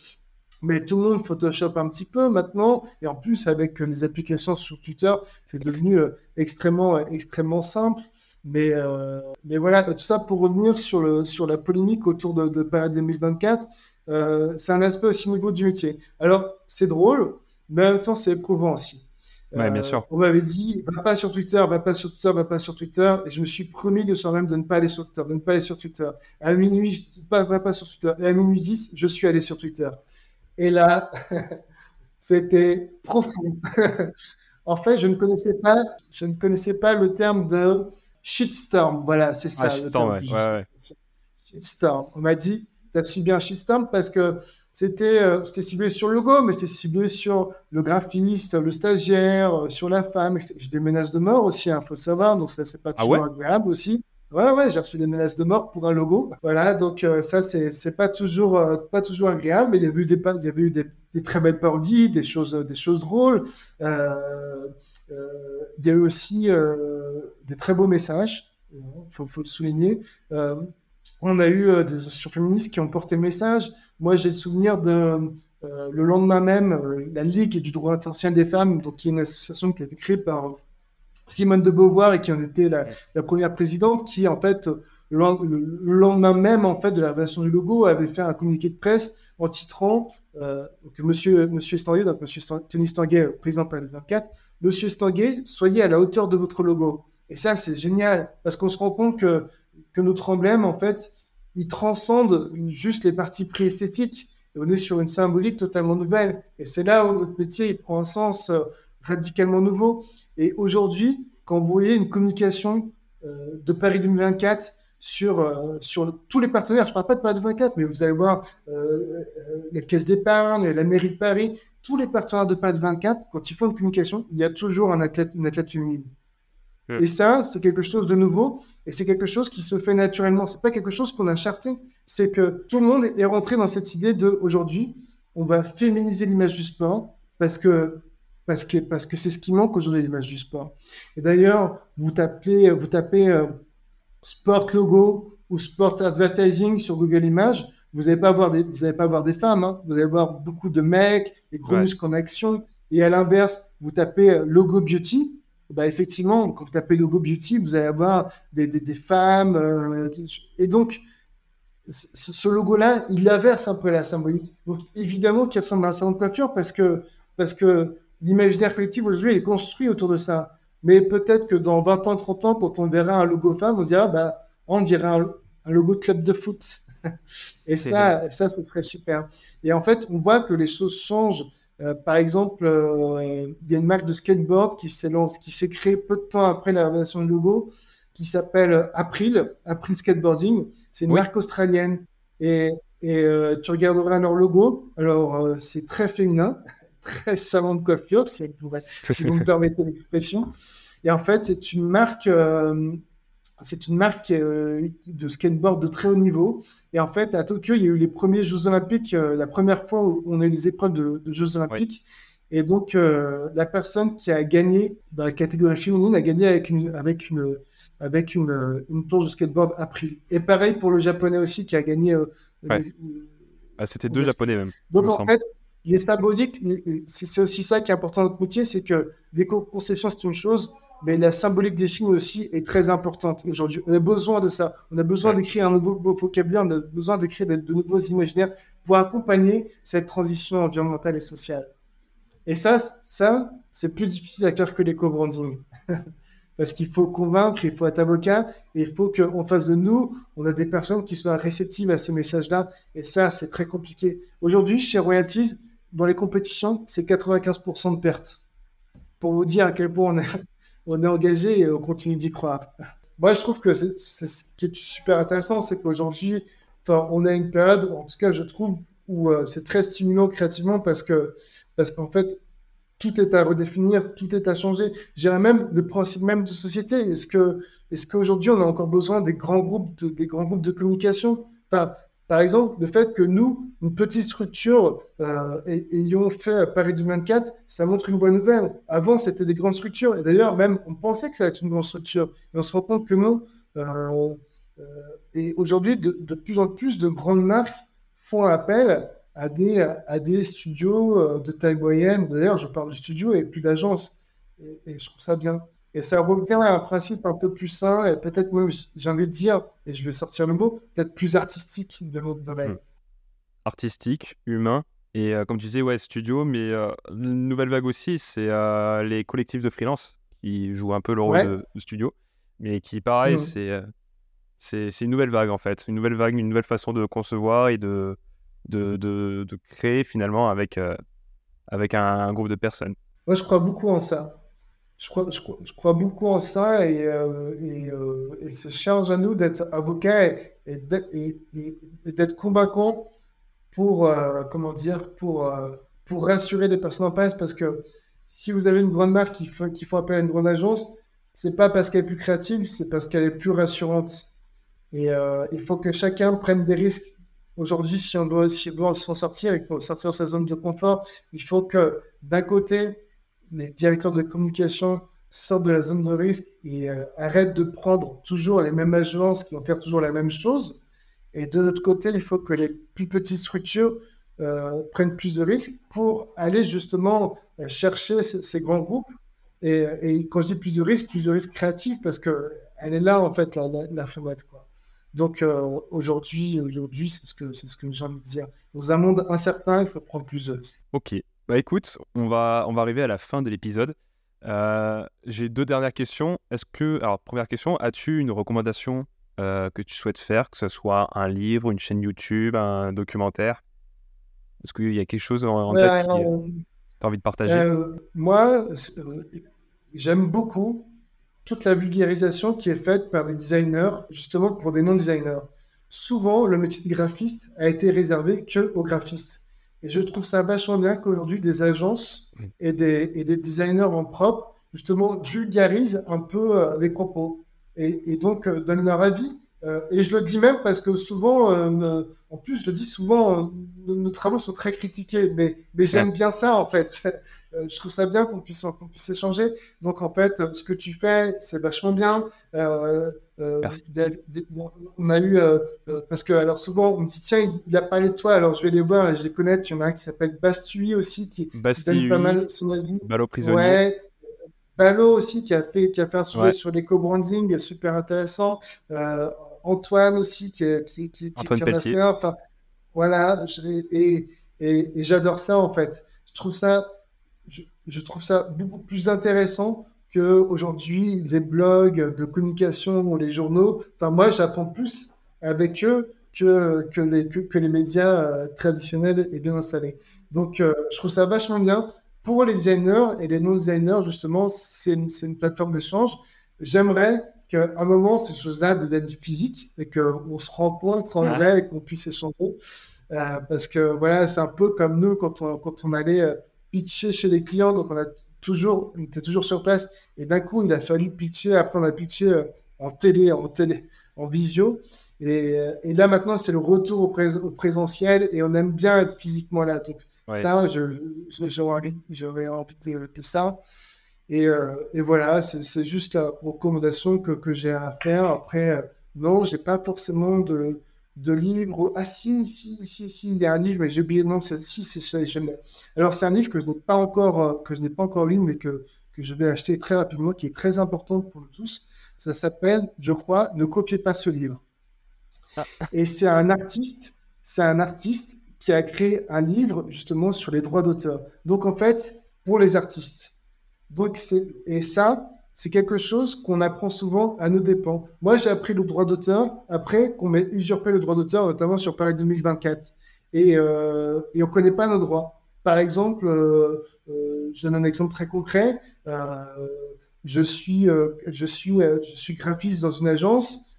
mais tout le monde Photoshop un petit peu maintenant. Et en plus, avec les applications sur Twitter, c'est devenu euh, extrêmement, extrêmement simple. Mais, euh, mais voilà, tout ça pour revenir sur, le, sur la polémique autour de, de Paris 2024. Euh, c'est un aspect aussi au niveau du métier. Alors, c'est drôle, mais en même temps, c'est éprouvant aussi. Ouais, bien sûr. Euh, on m'avait dit, va pas sur Twitter, va pas sur Twitter, va pas sur Twitter. Et je me suis promis le soir même de ne pas aller sur Twitter, de ne pas aller sur Twitter. À minuit, je pas, va pas sur Twitter. Et à minuit 10, je suis allé sur Twitter. Et là, [LAUGHS] c'était profond. [LAUGHS] en fait, je ne connaissais pas, je ne connaissais pas le terme de shitstorm. Voilà, c'est ça. Ah, shitstorm, ouais, ouais. Shitstorm. On m'a dit, tu as subi un shitstorm parce que c'était euh, ciblé sur le logo, mais c'était ciblé sur le graphiste, le stagiaire, euh, sur la femme. J'ai des menaces de mort aussi, il hein, faut le savoir, donc ça, c'est pas ah toujours agréable aussi. Ouais, ouais, j'ai reçu des menaces de mort pour un logo. Voilà, donc euh, ça, c'est pas toujours, pas toujours agréable, mais il y avait eu des, il y avait eu des, des très belles parodies, des choses, des choses drôles. il y a eu aussi des très beaux messages, il faut, faut, le souligner. On a eu euh, des associations féministes qui ont porté message. Moi, j'ai le souvenir de euh, le lendemain même, euh, la Ligue du droit international des femmes, donc, qui est une association qui a été créée par Simone de Beauvoir et qui en était la, première présidente, qui en fait le, lendemain même en fait de la révélation du logo avait fait un communiqué de presse en titrant que Monsieur Monsieur Estanguet, donc Monsieur Tony Stanguet, président de 24, Monsieur Stanguet, soyez à la hauteur de votre logo. Et ça, c'est génial parce qu'on se rend compte que que notre emblème, en fait, il transcende juste les parties préesthétiques. Et on est sur une symbolique totalement nouvelle. Et c'est là où notre métier prend un sens euh, radicalement nouveau. Et aujourd'hui, quand vous voyez une communication euh, de Paris 2024 sur, euh, sur tous les partenaires, je ne parle pas de Paris 2024, mais vous allez voir la Caisse d'épargne, la mairie de Paris, tous les partenaires de Paris 2024, quand ils font une communication, il y a toujours un athlète, une athlète féminine. Hmm. Et ça, c'est quelque chose de nouveau et c'est quelque chose qui se fait naturellement. C'est pas quelque chose qu'on a charté. C'est que tout le monde est rentré dans cette idée de aujourd'hui, on va féminiser l'image du sport parce que parce que parce que c'est ce qui manque aujourd'hui l'image du sport. Et d'ailleurs, vous tapez vous tapez euh, sport logo ou sport advertising sur Google Images, vous n'allez pas voir des vous allez pas des femmes, hein. vous allez voir beaucoup de mecs, des gros muscles en action. Et à l'inverse, vous tapez euh, logo beauty, bah, effectivement, quand vous tapez logo beauty, vous allez avoir des, des, femmes. Euh, et donc, ce, logo-là, il inverse un peu la symbolique. Donc, évidemment qu'il ressemble à un salon de coiffure parce que, parce que l'imaginaire collectif aujourd'hui est construit autour de ça. Mais peut-être que dans 20 ans, 30 ans, quand on verra un logo femme, on dira, bah, on dirait un, logo de club de foot. [LAUGHS] et ça, ça, ce serait super. Et en fait, on voit que les choses changent. Euh, par exemple, euh, il y a une marque de skateboard qui s'est qui s'est créée peu de temps après la révélation du logo, qui s'appelle April, April Skateboarding. C'est une marque australienne. Et, et euh, tu regarderas leur logo. Alors, c'est très féminin, [LAUGHS] très salon de coiffure, si vous, si vous me [LAUGHS] permettez l'expression. Et en fait, c'est une marque c'est une marque euh, de skateboard de très haut niveau. Et en fait, à Tokyo, il y a eu les premiers Jeux Olympiques, euh, la première fois où on a eu les épreuves de, Jeux Olympiques. Et donc, euh, la personne qui a gagné dans la catégorie féminine a gagné avec une, avec une, avec une, une planche de skateboard April. Et pareil pour le japonais aussi qui a gagné. ah, C'était deux japonais même. Donc, en fait, les symboliques, c'est aussi ça qui est important dans notre métier c'est que l'éco-conception, c'est une chose, mais la symbolique des signes aussi est très importante aujourd'hui. On a besoin de ça. On a besoin d'écrire un nouveau vocabulaire, on a besoin d'écrire de, nouveaux imaginaires pour accompagner cette transition environnementale et sociale. Et ça, ça c'est plus difficile à faire que l'éco-branding. [LAUGHS] Parce qu'il faut convaincre, il faut être avocat, et il faut qu'en face de nous, on a des personnes qui soient réceptives à ce message-là. Et ça, c'est très compliqué. Aujourd'hui, chez Royalties, dans les compétitions, c'est 95% de pertes. Pour vous dire à quel point on est, on est engagé et on continue d'y croire. Moi, je trouve que c'est, ce qui est super intéressant, c'est qu'aujourd'hui, enfin, on a une période, en tout cas, je trouve, où euh, c'est très stimulant créativement parce que, parce qu'en fait, tout est à redéfinir, tout est à changer. Je dirais même le principe même de société. Est-ce que, est-ce qu'aujourd'hui, on a encore besoin des grands groupes de, des grands groupes de communication? Par exemple, le fait que nous, une petite structure, euh, ayons fait Paris 2024, ça montre une bonne nouvelle. Avant, c'était des grandes structures. Et d'ailleurs, même, on pensait que ça allait être une grande structure. Et on se rend compte que non. Euh, euh, et aujourd'hui, de, plus en plus de grandes marques font appel à des, studios de taille moyenne. D'ailleurs, je parle de studio et plus d'agences. et je trouve ça bien. Et ça revient à un principe un peu plus sain et peut-être même, j'ai envie de dire, et je vais sortir le mot, peut-être plus artistique de notre domaine. Hmm. Artistique, humain, et euh, comme tu disais, ouais, studio, mais euh, une nouvelle vague aussi, c'est euh, les collectifs de freelance qui jouent un peu le rôle de, studio, mais qui, pareil, hmm. c'est, c'est une nouvelle vague en fait, une nouvelle vague, une nouvelle façon de concevoir et de, de, de, créer finalement avec, avec un groupe de personnes. Moi, je crois beaucoup en ça je crois, je, crois, beaucoup en ça et, euh, et, euh, et c'est charge à nous d'être avocats et, et d'être convaincants pour, euh, comment dire, pour, pour rassurer les personnes en face parce que si vous avez une grande marque qui fait, qui font appel à une grande agence, c'est pas parce qu'elle est plus créative, c'est parce qu'elle est plus rassurante. Et il faut que chacun prenne des risques. Aujourd'hui, si on doit, si on doit s'en sortir, il faut sortir de sa zone de confort. Il faut que d'un côté, les directeurs de communication sortent de la zone de risque et euh, arrêtent de prendre toujours les mêmes agences qui vont faire toujours la même chose. Et de l'autre côté, il faut que les plus petites structures euh, prennent plus de risques pour aller justement euh, chercher ces, grands groupes. Et, quand je dis plus de risques, plus de risques créatifs parce que elle est là en fait la, la. Donc aujourd'hui, aujourd'hui, c'est ce que c'est ce que j'ai envie de dire. Dans un monde incertain, il faut prendre plus de risques. Ok. Bah écoute, on va, on va arriver à la fin de l'épisode. Euh, j'ai deux dernières questions. Est-ce que, alors première question, as-tu une recommandation euh, que tu souhaites faire, que ce soit un livre, une chaîne YouTube, un documentaire? Est-ce qu'il y a quelque chose en, tête que tu as envie de partager? euh, Moi, j'aime beaucoup toute la vulgarisation qui est faite par des designers, justement pour des non-designers. Souvent, le métier de graphiste a été réservé que aux graphistes. Et je trouve ça vachement bien qu'aujourd'hui, des agences et des, et des, designers en propre, justement, vulgarisent un peu euh, les propos et, et donc euh, donnent leur avis. Euh, et je le dis même parce que souvent, en plus, je le dis souvent, nos, travaux sont très critiqués, mais, mais j'aime bien ça en fait. [LAUGHS] je trouve ça bien qu'on puisse, qu'on puisse échanger. Donc en fait, ce que tu fais, c'est vachement bien. Euh, on a eu, euh, euh, parce que alors souvent on me dit tiens il, a parlé de toi alors je vais les voir et je les connais. Il y en a un qui s'appelle Bastui aussi qui, donne pas mal son avis. Ballot prisonnier. Ouais. Ballot aussi qui a fait qui a fait un sujet sur l'éco-branding super intéressant. Antoine aussi qui, qui, qui, Antoine qui en a fait Enfin voilà et, et, et j'adore ça en fait. Je trouve ça je, je trouve ça beaucoup plus intéressant aujourd'hui les blogs de communication ou les journaux, enfin moi j'apprends plus avec eux que, que, les, que, les médias euh, traditionnels et bien installés. Donc euh, je trouve ça vachement bien. Pour les designers et les non-designers, justement, c'est une, une, plateforme d'échange. J'aimerais qu'à un moment, ces choses-là deviennent physiques et qu'on se rencontre en vrai et qu'on puisse échanger. Euh, parce que voilà, c'est un peu comme nous quand on, quand on allait pitcher chez les clients, donc on a toujours, on était toujours sur place. Et d'un coup, il a fallu pitcher. Après, on a pitché en télé, en télé, en visio. Et, et là maintenant, c'est le retour au, au, présentiel et on aime bien être physiquement là. Donc ça, j'aurais envie de, de, ça. Et, et voilà, c'est juste la recommandation que, que j'ai à faire. Après, non, j'ai pas forcément de de livres. Ah si, si, si, si, il y a un livre, mais j'ai oublié. Non, c'est si, c'est Alors c'est un livre que je n'ai pas encore, euh, que je n'ai pas encore lu, mais que, que je vais acheter très rapidement, qui est très important pour nous tous. Ça s'appelle, je crois, Ne copiez pas ce livre. Ah. Et c'est un artiste, c'est un artiste qui a créé un livre justement sur les droits d'auteur. Donc en fait, pour les artistes. Donc c'est et ça, c'est quelque chose qu'on apprend souvent à nos dépens. Moi, j'ai appris le droit d'auteur après qu'on m'ait usurpé le droit d'auteur, notamment sur Paris 2024. Et, euh, et on ne connaît pas nos droits. Par exemple, euh, euh, je donne un exemple très concret. je, suis, graphiste dans une agence.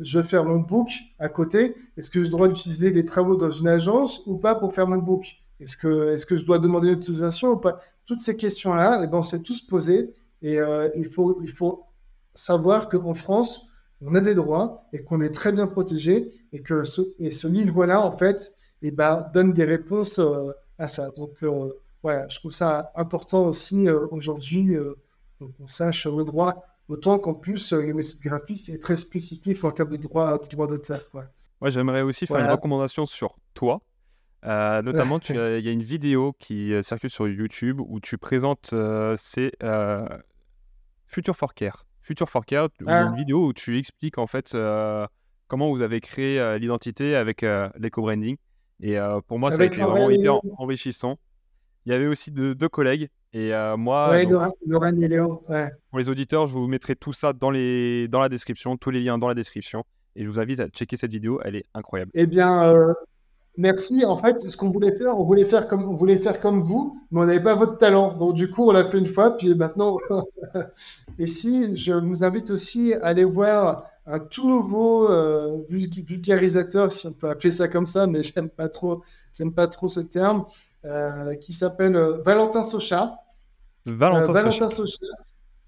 je veux faire mon book à côté. Est-ce que j'ai le droit d'utiliser les travaux dans une agence ou pas pour faire mon book? Est-ce que, je dois demander une autorisation ou pas? Toutes ces questions-là, eh ben, on s'est tous posées. Et euh, il, faut, il faut savoir qu'en France, on a des droits et qu'on est très bien protégé et que ce, et ce livre-là, en fait, eh ben, donne des réponses euh, à ça. Donc, euh, voilà, je trouve ça important aussi aujourd'hui qu'on sache le droit, autant qu'en plus, le métier de graphiste est très spécifique en termes de droit d'auteur. Moi, j'aimerais aussi faire une recommandation sur toi. notamment, [LAUGHS] il y a une vidéo qui circule sur YouTube où tu présentes ces Future for Care. Future for Care, il y a une ah. vidéo où tu expliques en fait euh, comment vous avez créé euh, l'identité avec euh, l'éco-branding. Et pour moi, ça a été vraiment hyper enrichissant. Il y avait aussi deux, collègues. Et moi, ouais, et Léo. pour les auditeurs, je vous mettrai tout ça dans, les, dans la description, tous les liens dans la description. Et je vous invite à checker cette vidéo, elle est incroyable. Eh bien, Merci. En fait, ce qu'on voulait faire, on voulait faire comme on voulait faire comme vous, mais on n'avait pas votre talent. Donc du coup, on l'a fait une fois, puis maintenant. [LAUGHS] Et si je vous invite aussi à aller voir un tout nouveau euh, vulgarisateur, si on peut appeler ça comme ça, mais [LAUGHS] j'aime pas trop, j'aime pas trop ce terme, euh, qui s'appelle euh, Valentin Socha. Valentin, Socha.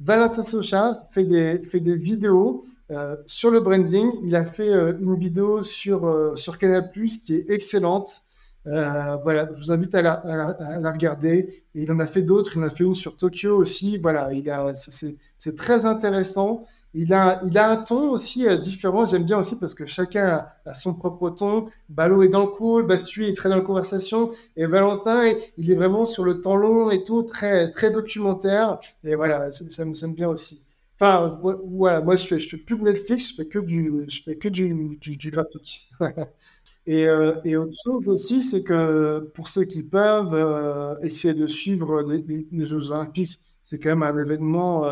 Valentin Socha fait des fait des vidéos euh, sur le branding, il a fait euh, une vidéo sur, euh, sur Canal qui est excellente. voilà, je vous invite à la, regarder. Il en a fait d'autres. Il en a fait une sur Tokyo aussi. Voilà, c'est très intéressant. Il a, il a un ton aussi différent. J'aime bien aussi parce que chacun a, son propre ton. Ballot est dans le cool, Bastu est très dans la conversation. Et Valentin, il est vraiment sur le temps long et tout, très, très documentaire. Et voilà, ça me bien aussi. Enfin, voilà, moi je fais, fais plus de Netflix, je fais que du, je fais que du, du, graphique. [LAUGHS] et, euh, et, autre chose aussi, c'est que pour ceux qui peuvent euh, essayer de suivre les, Jeux Olympiques, c'est quand même un événement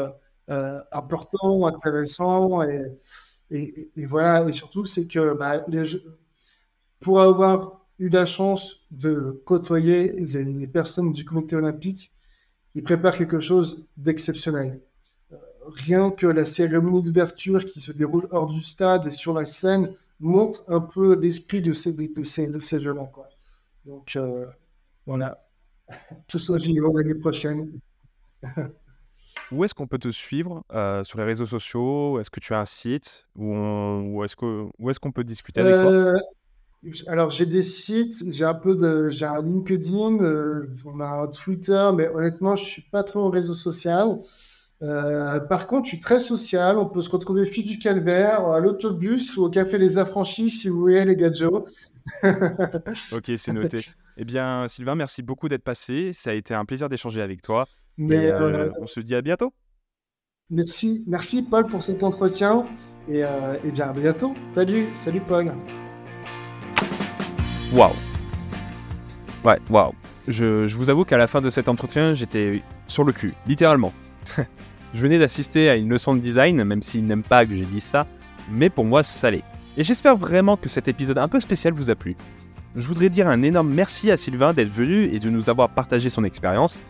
euh, important, intéressant. Et, et, voilà, et surtout, c'est que bah, pour avoir eu la chance de côtoyer les personnes du comité olympique, ils préparent quelque chose d'exceptionnel rien que la cérémonie d'ouverture qui se déroule hors du stade et sur la scène montre un peu l'esprit de ces, de ces, de ces jeux-là. Donc, euh, voilà. Tout ça, j'y vais l'année prochaine. [LAUGHS] Où est-ce qu'on peut te suivre euh, sur les réseaux sociaux? Est-ce que tu as un site que, où est-ce qu'on peut discuter avec toi? Euh, alors, j'ai des sites, j'ai un peu de, j'ai un LinkedIn, on a un Twitter, mais honnêtement, je suis pas trop au réseau social. Euh, par contre, je suis très social. On peut se retrouver fille du calvaire, à l'autobus ou au café Les Affranchis, si vous voulez, les gadgets. [LAUGHS] ok, c'est noté. eh bien, Sylvain, merci beaucoup d'être passé. Ça a été un plaisir d'échanger avec toi. Mais euh, on se dit à bientôt. Merci, merci Paul pour cet entretien. Et, euh, et bien à bientôt. Salut, salut Paul. Waouh. Ouais, waouh. Je, je vous avoue qu'à la fin de cet entretien, j'étais sur le cul, littéralement. [LAUGHS] je venais d'assister à une leçon de design, même s'il n'aime pas que j'ai dit ça, mais pour moi ça l'est. Et j'espère vraiment que cet épisode un peu spécial vous a plu. Je voudrais dire un énorme merci à Sylvain d'être venu et de nous avoir partagé son expérience.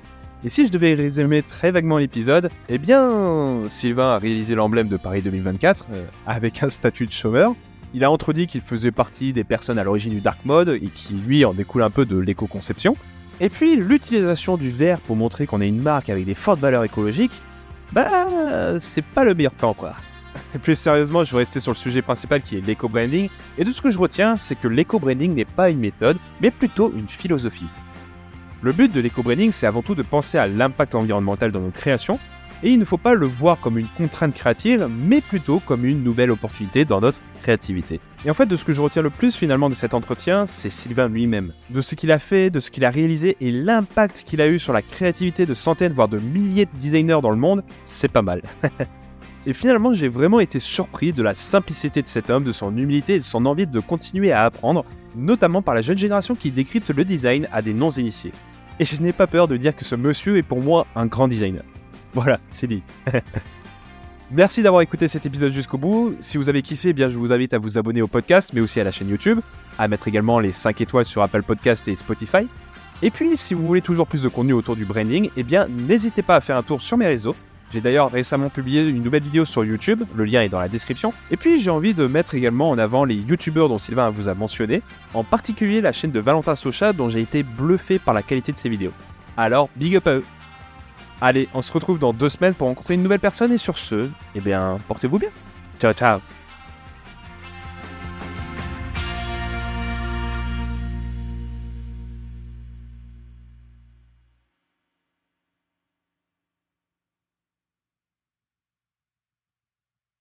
Et si je devais résumer très vaguement l'épisode, eh bien, Sylvain a réalisé l'emblème de Paris 2024 euh, avec un statut de chômeur. Il a entredit qu'il faisait partie des personnes à l'origine du dark mode et qui, lui, en découle un peu de l'éco-conception. Et puis l'utilisation du verre pour montrer qu'on est une marque avec des fortes valeurs écologiques, bah c'est pas le meilleur plan quoi. plus sérieusement, je vais rester sur le sujet principal qui est l'éco-branding. Et de ce que je retiens, c'est que l'éco-branding n'est pas une méthode, mais plutôt une philosophie. Le but de l'éco-branding, c'est avant tout de penser à l'impact environnemental dans nos créations, et il ne faut pas le voir comme une contrainte créative, mais plutôt comme une nouvelle opportunité dans notre créativité. Et en fait, de ce que je retiens le plus finalement de cet entretien, c'est Sylvain lui-même. De ce qu'il a fait, de ce qu'il a réalisé et l'impact qu'il a eu sur la créativité de centaines, voire de milliers de designers dans le monde, c'est pas mal. [LAUGHS] et finalement, j'ai vraiment été surpris de la simplicité de cet homme, de son humilité et de son envie de continuer à apprendre, notamment par la jeune génération qui décrypte le design à des non-initiés. Et je n'ai pas peur de dire que ce monsieur est pour moi un grand designer. [LAUGHS] Voilà, c'est dit. [LAUGHS] Merci d'avoir écouté cet épisode jusqu'au bout. Si vous avez kiffé, eh bien je vous invite à vous abonner au podcast, mais aussi à la chaîne YouTube, à mettre également les 5 étoiles sur Apple Podcast et Spotify. Et puis, si vous voulez toujours plus de contenu autour du branding, eh bien n'hésitez pas à faire un tour sur mes réseaux. J'ai d'ailleurs récemment publié une nouvelle vidéo sur YouTube, le lien est dans la description. Et puis j'ai envie de mettre également en avant les youtubeurs dont Sylvain vous a mentionné, en particulier la chaîne de Valentin Socha dont j'ai été bluffé par la qualité de ses vidéos. Alors, big up à eux Allez, on se retrouve dans deux semaines pour rencontrer une nouvelle personne et sur ce, eh bien, portez-vous bien. Ciao, ciao